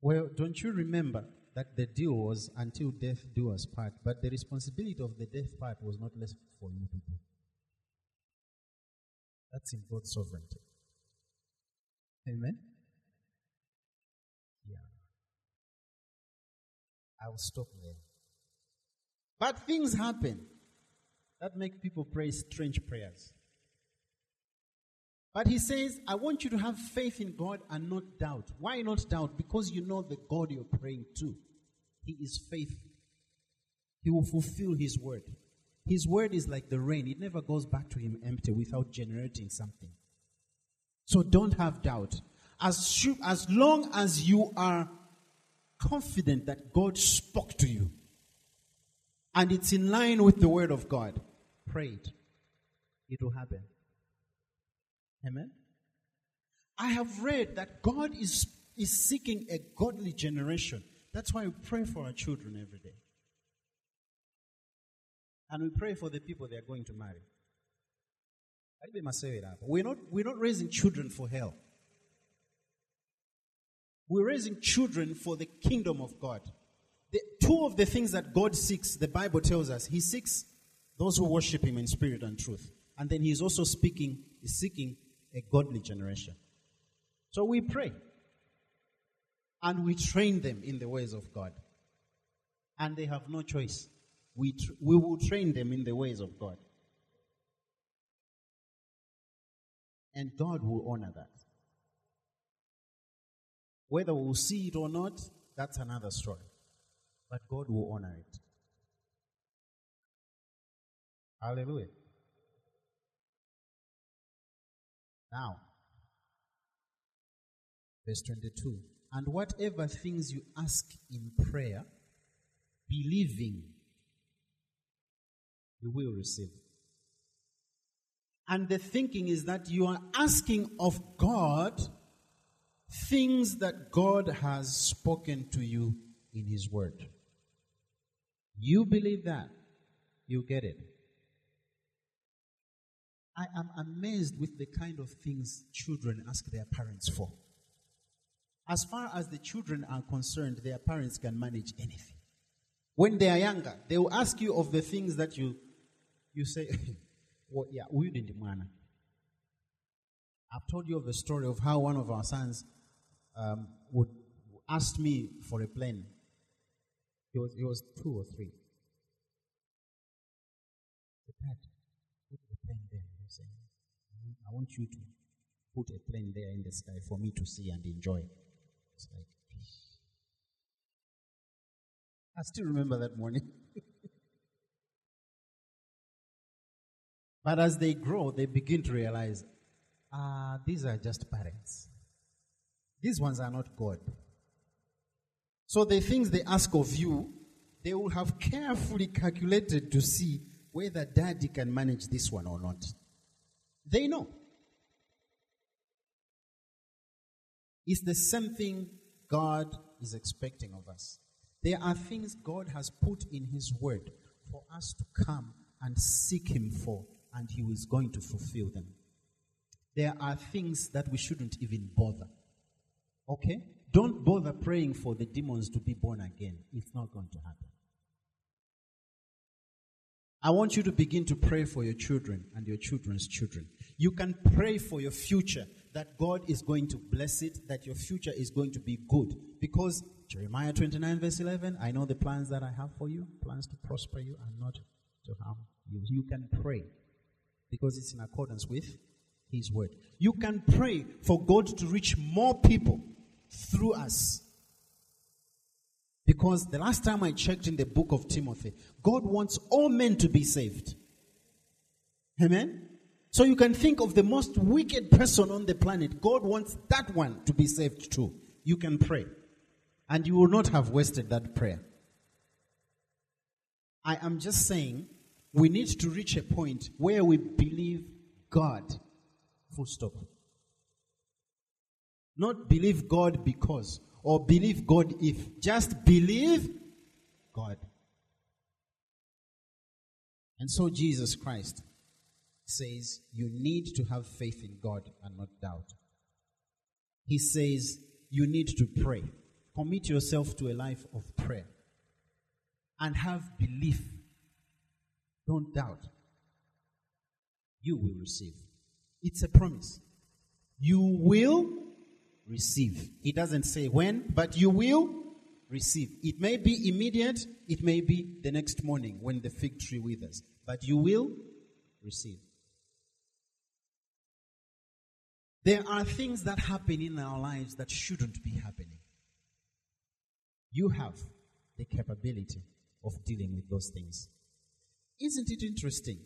Well, don't you remember that the deal was until death do us part, but the responsibility of the death part was not less for you to do. That's in God's sovereignty. Amen? Yeah. I will stop there. But things happen that make people pray strange prayers. But he says, I want you to have faith in God and not doubt. Why not doubt? Because you know the God you're praying to. He is faithful. He will fulfill his word. His word is like the rain, it never goes back to him empty without generating something. So don't have doubt. As, as long as you are confident that God spoke to you and it's in line with the word of God, pray it. It will happen. Amen. I have read that God is, is seeking a godly generation. That's why we pray for our children every day. And we pray for the people they are going to marry. We're not, we're not raising children for hell. We're raising children for the kingdom of God. The, two of the things that God seeks, the Bible tells us, He seeks those who worship Him in spirit and truth. And then He's also speaking, He's seeking a godly generation. So we pray. And we train them in the ways of God. And they have no choice. We, tr- we will train them in the ways of God. And God will honor that. Whether we'll see it or not, that's another story. But God will honor it. Hallelujah. Now, verse 22. And whatever things you ask in prayer, believing, you will receive. And the thinking is that you are asking of God things that God has spoken to you in His Word. You believe that, you get it. I am amazed with the kind of things children ask their parents for. As far as the children are concerned, their parents can manage anything. When they are younger, they will ask you of the things that you you say, *laughs* well, yeah, we didn't man. I've told you of the story of how one of our sons um, would ask me for a plane. He was, he was two or three. I want you to put a plane there in the sky for me to see and enjoy. It's like, I still remember that morning. *laughs* but as they grow, they begin to realize, ah, these are just parents. These ones are not God. So the things they ask of you, they will have carefully calculated to see whether daddy can manage this one or not. They know. It's the same thing God is expecting of us. There are things God has put in His Word for us to come and seek Him for, and He is going to fulfill them. There are things that we shouldn't even bother. Okay? Don't bother praying for the demons to be born again. It's not going to happen. I want you to begin to pray for your children and your children's children. You can pray for your future that God is going to bless it, that your future is going to be good. Because Jeremiah 29, verse 11, I know the plans that I have for you, plans to prosper you and not to harm you. You can pray because it's in accordance with His word. You can pray for God to reach more people through us. Because the last time I checked in the book of Timothy, God wants all men to be saved. Amen? So you can think of the most wicked person on the planet. God wants that one to be saved too. You can pray. And you will not have wasted that prayer. I am just saying we need to reach a point where we believe God. Full stop. Not believe God because or believe God if. Just believe God. And so Jesus Christ says you need to have faith in God and not doubt. He says you need to pray. Commit yourself to a life of prayer and have belief. Don't doubt. You will receive. It's a promise. You will receive. He doesn't say when, but you will receive. It may be immediate, it may be the next morning when the fig tree withers, but you will receive. There are things that happen in our lives that shouldn't be happening. You have the capability of dealing with those things. Isn't it interesting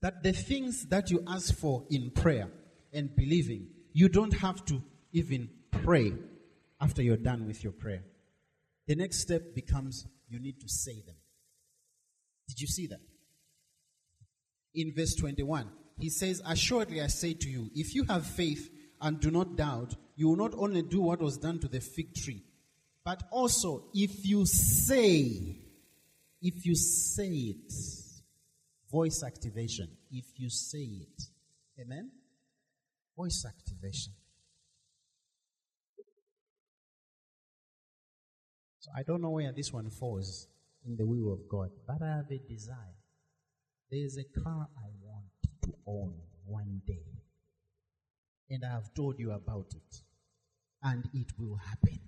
that the things that you ask for in prayer and believing, you don't have to even pray after you're done with your prayer? The next step becomes you need to say them. Did you see that? In verse 21, he says, Assuredly I say to you, if you have faith and do not doubt, you will not only do what was done to the fig tree, but also if you say, if you say it, voice activation, if you say it. Amen? Voice activation. So I don't know where this one falls in the will of God, but I have a desire. There is a car I own one day. And I have told you about it. And it will happen.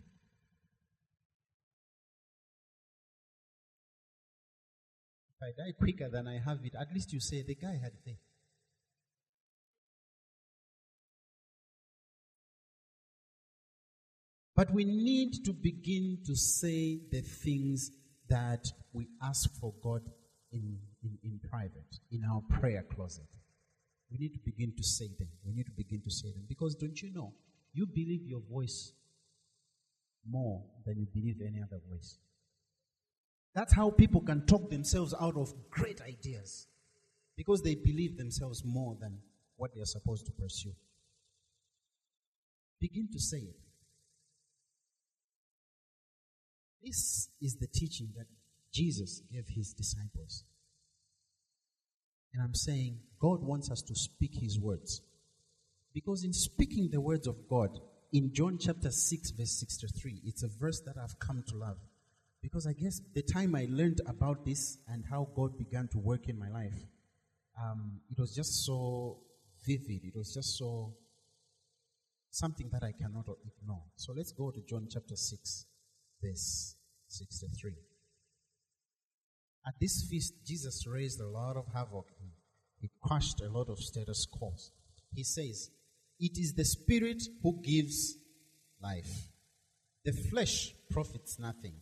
If I die quicker than I have it, at least you say the guy had faith. But we need to begin to say the things that we ask for God in, in, in private, in our prayer closet. We need to begin to say them. We need to begin to say them. Because don't you know, you believe your voice more than you believe any other voice. That's how people can talk themselves out of great ideas. Because they believe themselves more than what they're supposed to pursue. Begin to say it. This is the teaching that Jesus gave his disciples. And I'm saying God wants us to speak his words. Because in speaking the words of God, in John chapter 6, verse 63, it's a verse that I've come to love. Because I guess the time I learned about this and how God began to work in my life, um, it was just so vivid. It was just so something that I cannot ignore. So let's go to John chapter 6, verse 63. At this feast, Jesus raised a lot of havoc. He crushed a lot of status quo. He says, It is the Spirit who gives life. The flesh profits nothing.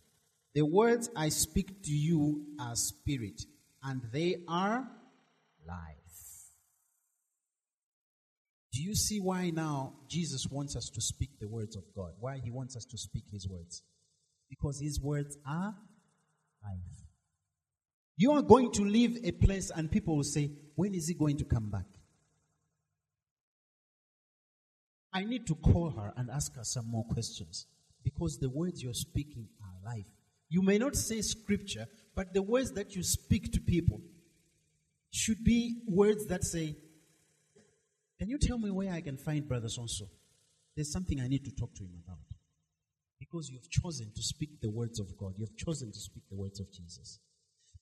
The words I speak to you are spirit, and they are life. Do you see why now Jesus wants us to speak the words of God? Why he wants us to speak his words? Because his words are life. You are going to leave a place and people will say, When is he going to come back? I need to call her and ask her some more questions because the words you're speaking are life. You may not say scripture, but the words that you speak to people should be words that say, Can you tell me where I can find Brother So There's something I need to talk to him about. Because you've chosen to speak the words of God. You've chosen to speak the words of Jesus.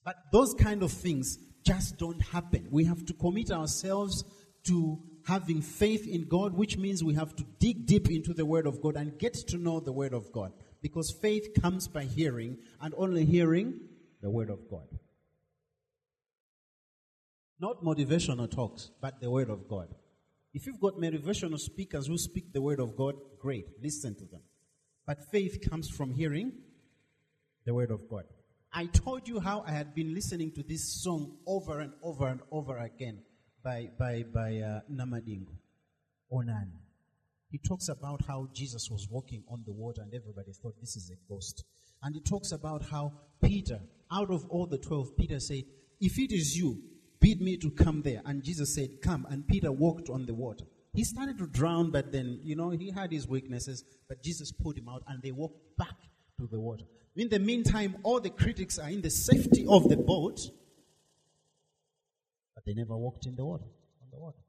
But those kind of things just don't happen. We have to commit ourselves to having faith in God, which means we have to dig deep into the Word of God and get to know the Word of God. Because faith comes by hearing, and only hearing the Word of God. Not motivational talks, but the Word of God. If you've got motivational speakers who speak the Word of God, great, listen to them. But faith comes from hearing the Word of God. I told you how I had been listening to this song over and over and over again by, by, by uh, Namadingo, Onan. He talks about how Jesus was walking on the water and everybody thought this is a ghost. And he talks about how Peter, out of all the 12, Peter said, If it is you, bid me to come there. And Jesus said, Come. And Peter walked on the water. He started to drown, but then, you know, he had his weaknesses, but Jesus pulled him out and they walked back to the water. In the meantime, all the critics are in the safety of the boat but they never walked in the water, on the water.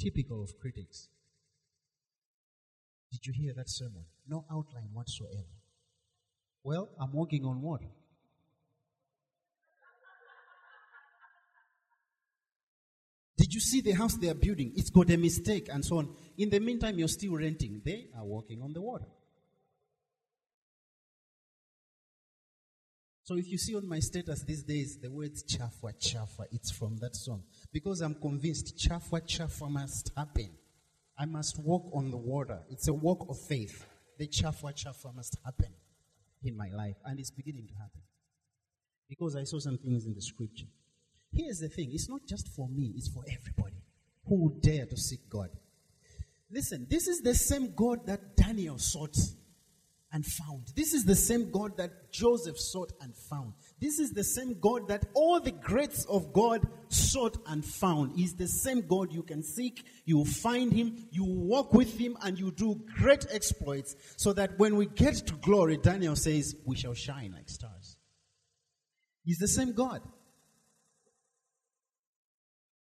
Typical of critics. Did you hear that sermon? No outline whatsoever. Well, I'm walking on water. Did you see the house they are building? It's got a mistake and so on. In the meantime, you're still renting. They are walking on the water. So if you see on my status these days the words chafwa chafwa, it's from that song. Because I'm convinced chafwa chafwa must happen. I must walk on the water. It's a walk of faith. The chafwa chafwa must happen in my life. And it's beginning to happen. Because I saw some things in the scripture. Here's the thing it's not just for me, it's for everybody who would dare to seek God. Listen, this is the same God that Daniel sought and found. This is the same God that Joseph sought and found. This is the same God that all the greats of God sought and found. He's the same God you can seek, you find him, you walk with him, and you do great exploits so that when we get to glory, Daniel says, we shall shine like stars. He's the same God.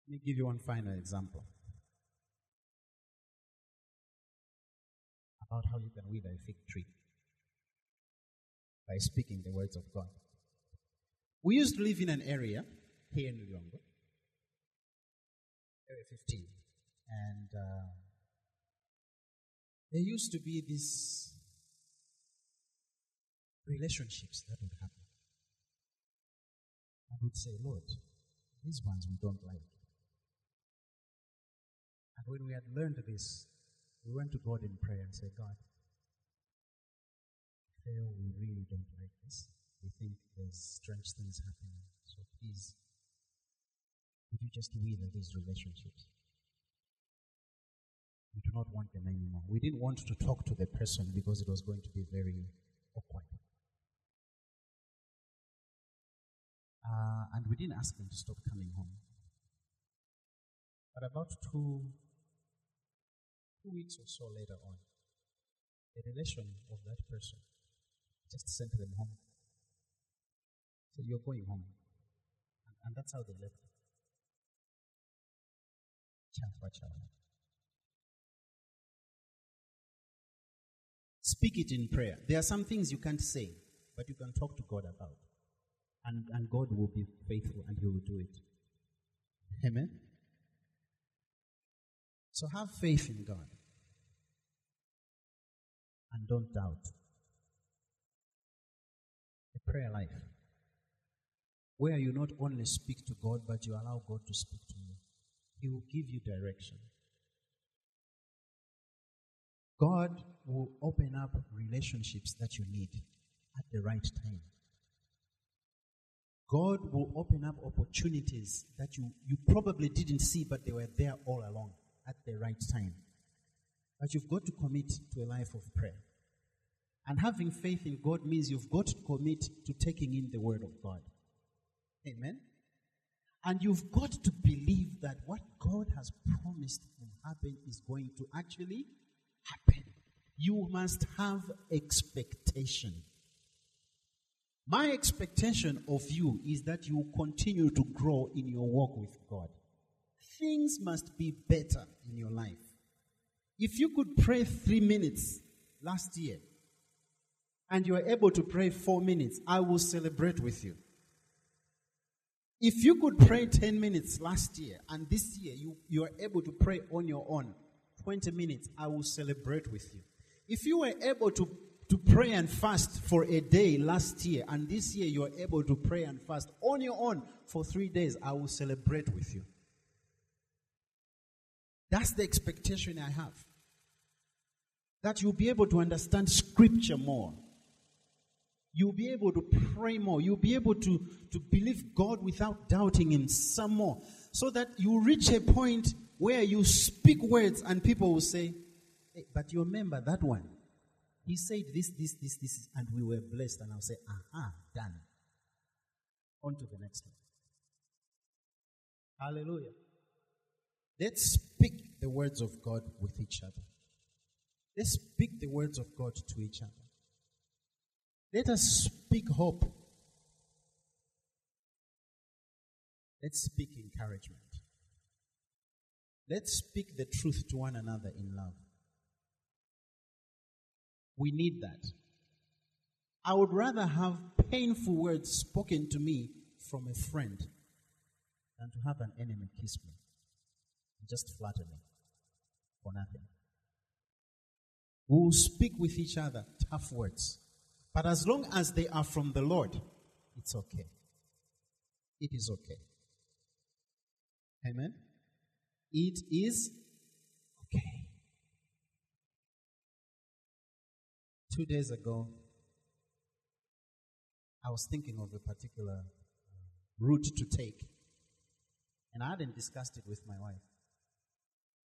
Let me give you one final example about how you can wither a fig tree by speaking the words of God. We used to live in an area here in Lilongwe, Area 15, and uh, there used to be these relationships that would happen. I would say, Lord, these ones we don't like. And when we had learned this, we went to God in prayer and said, God, we really don't like this. We think there's strange things happening. So please, would you just wither these relationships? We do not want them anymore. We didn't want to talk to the person because it was going to be very awkward. Uh, and we didn't ask them to stop coming home. But about two, two weeks or so later on, the relation of that person just sent them home. So you're going home. And, and that's how they left. Chafa, chafa. Speak it in prayer. There are some things you can't say, but you can talk to God about. And, and God will be faithful and He will do it. Amen? So have faith in God. And don't doubt prayer life where you not only speak to God, but you allow God to speak to you. He will give you direction. God will open up relationships that you need at the right time. God will open up opportunities that you, you probably didn't see, but they were there all along at the right time. But you've got to commit to a life of prayer. And having faith in God means you've got to commit to taking in the Word of God. Amen? And you've got to believe that what God has promised will happen is going to actually happen. You must have expectation. My expectation of you is that you continue to grow in your walk with God. Things must be better in your life. If you could pray three minutes last year and you are able to pray four minutes, I will celebrate with you. If you could pray 10 minutes last year and this year you, you are able to pray on your own 20 minutes, I will celebrate with you. If you were able to, to pray and fast for a day last year and this year you are able to pray and fast on your own for three days, I will celebrate with you. That's the expectation I have. That you'll be able to understand scripture more. You'll be able to pray more. You'll be able to, to believe God without doubting Him some more. So that you reach a point where you speak words and people will say, hey, But you remember that one? He said this, this, this, this, and we were blessed. And I'll say, Aha, done. On to the next one. Hallelujah. Let's speak the words of God with each other. Let's speak the words of God to each other. Let us speak hope. Let's speak encouragement. Let's speak the truth to one another in love. We need that. I would rather have painful words spoken to me from a friend than to have an enemy kiss me. Just flatter me for nothing. We will speak with each other tough words. But as long as they are from the Lord, it's okay. It is okay. Amen. It is okay. Two days ago, I was thinking of a particular uh, route to take. And I hadn't discussed it with my wife.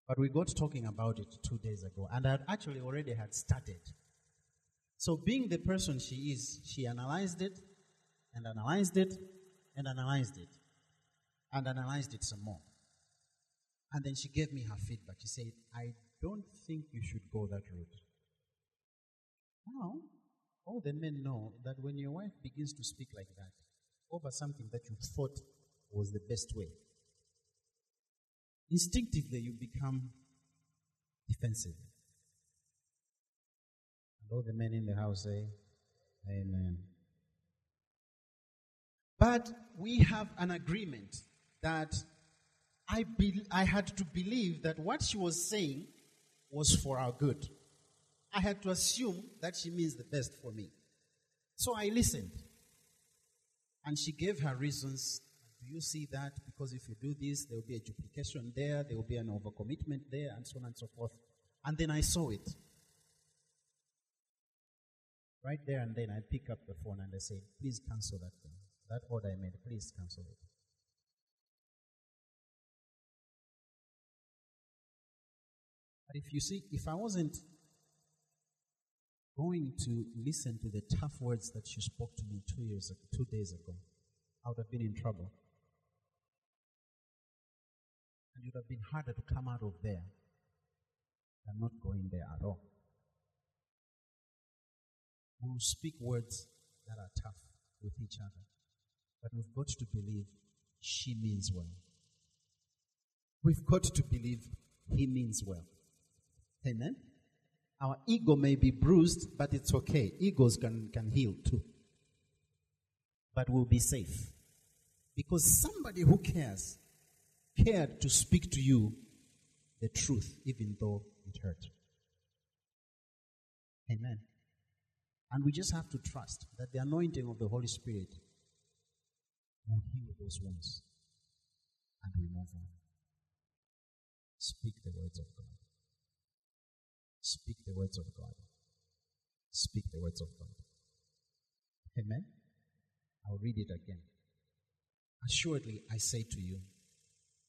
But we got talking about it two days ago. And I actually already had started. So, being the person she is, she analyzed it and analyzed it and analyzed it and analyzed it some more. And then she gave me her feedback. She said, I don't think you should go that route. Now, all the men know that when your wife begins to speak like that over something that you thought was the best way, instinctively you become defensive. And all the men in the house say, Amen. But we have an agreement that I, be, I had to believe that what she was saying was for our good. I had to assume that she means the best for me. So I listened. And she gave her reasons. Do you see that? Because if you do this, there will be a duplication there, there will be an overcommitment there, and so on and so forth. And then I saw it. Right there and then I pick up the phone and I say, please cancel that thing. That order I made, please cancel it. But if you see, if I wasn't going to listen to the tough words that she spoke to me two years ago, two days ago, I would have been in trouble. And it would have been harder to come out of there than not going there at all. We will speak words that are tough with each other, but we've got to believe she means well. We've got to believe he means well. Amen. Our ego may be bruised, but it's okay. Egos can, can heal too. But we'll be safe. Because somebody who cares cared to speak to you the truth, even though it hurt. Amen. And we just have to trust that the anointing of the Holy Spirit will heal those wounds. And we move on. Speak the words of God. Speak the words of God. Speak the words of God. Amen. I'll read it again. Assuredly, I say to you,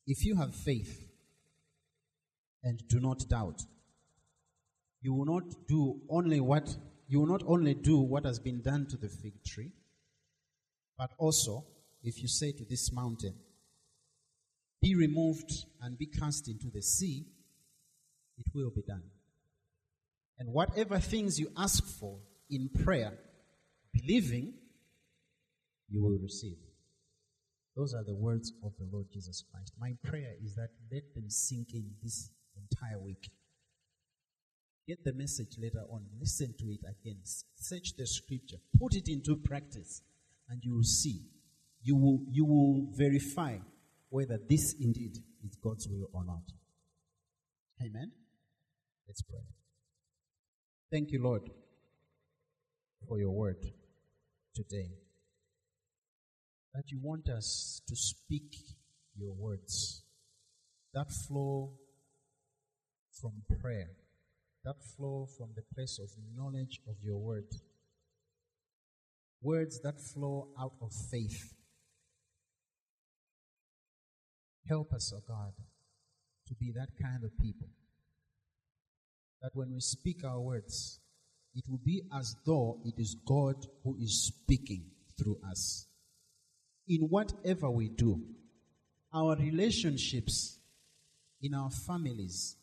if you have faith and do not doubt, you will not do only what you will not only do what has been done to the fig tree, but also if you say to this mountain, be removed and be cast into the sea, it will be done. And whatever things you ask for in prayer, believing, you will receive. Those are the words of the Lord Jesus Christ. My prayer is that let them sink in this entire week. Get the message later on. Listen to it again. Search the scripture. Put it into practice. And you will see. You will, you will verify whether this indeed is God's will or not. Amen. Let's pray. Thank you, Lord, for your word today. That you want us to speak your words that flow from prayer, that flow from the place of knowledge of your word. Words that flow out of faith. Help us, O oh God, to be that kind of people. That when we speak our words, it will be as though it is God who is speaking through us. In whatever we do, our relationships in our families,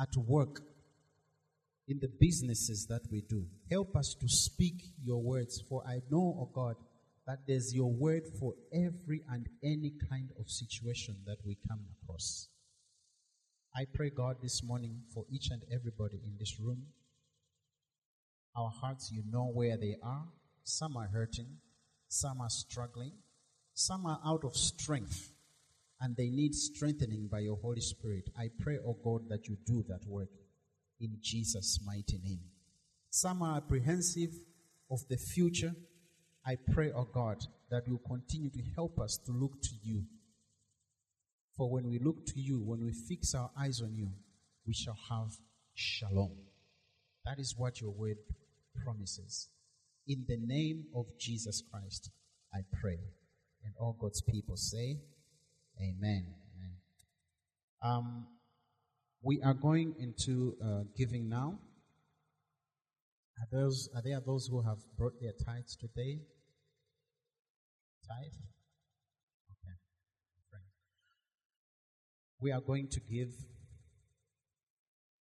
at work, in the businesses that we do. Help us to speak your words, for I know, O oh God, that there's your word for every and any kind of situation that we come across. I pray, God, this morning for each and everybody in this room. Our hearts, you know where they are. Some are hurting, some are struggling, some are out of strength and they need strengthening by your Holy Spirit. I pray, O oh God, that you do that work in Jesus' mighty name. Some are apprehensive of the future. I pray, O oh God, that you continue to help us to look to you. For when we look to you, when we fix our eyes on you, we shall have shalom. That is what your word promises. In the name of Jesus Christ, I pray. And all God's people say, Amen. Amen. Um, we are going into uh, giving now. Are those are there those who have brought their tithes today? Tithe. Okay. We are going to give,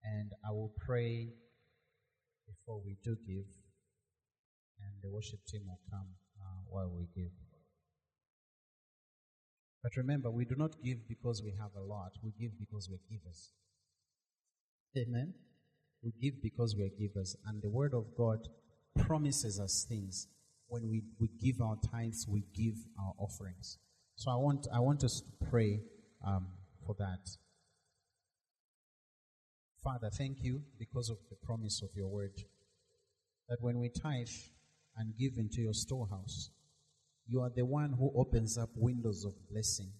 and I will pray before we do give, and the worship team will come uh, while we give. But remember, we do not give because we have a lot. We give because we're givers. Amen. We give because we're givers. And the Word of God promises us things. When we, we give our tithes, we give our offerings. So I want, I want us to pray um, for that. Father, thank you because of the promise of your word. That when we tithe and give into your storehouse, you are the one who opens up windows of blessing.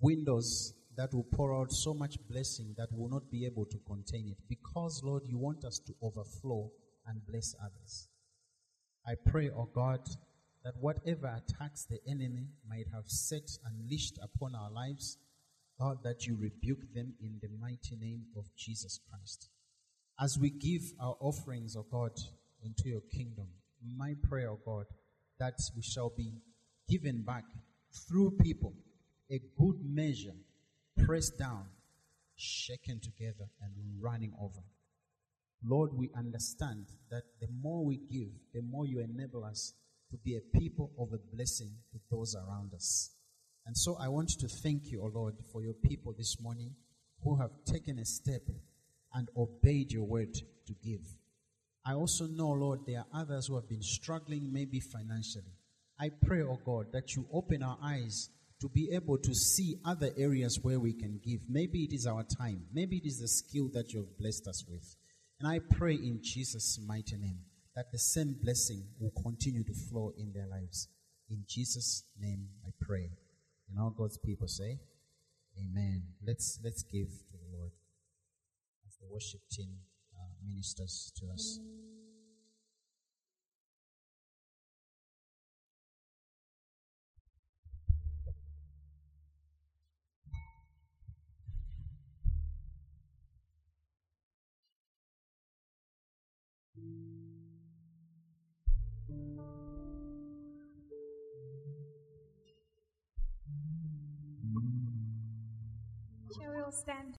Windows that will pour out so much blessing that will not be able to contain it. Because, Lord, you want us to overflow and bless others. I pray, O oh God, that whatever attacks the enemy might have set unleashed upon our lives, God, that you rebuke them in the mighty name of Jesus Christ. As we give our offerings, O oh God, into your kingdom, my prayer, O oh God, that we shall be given back through people a good measure, pressed down, shaken together, and running over. Lord, we understand that the more we give, the more you enable us to be a people of a blessing to those around us. And so I want to thank you, O oh Lord, for your people this morning who have taken a step and obeyed your word to give. I also know, Lord, there are others who have been struggling, maybe financially. I pray, oh God, that you open our eyes to be able to see other areas where we can give. Maybe it is our time. Maybe it is the skill that you have blessed us with. And I pray in Jesus' mighty name that the same blessing will continue to flow in their lives. In Jesus' name I pray. And all God's people say, Amen. Let's let's give to the Lord as the worship team uh, ministers to us. All stand?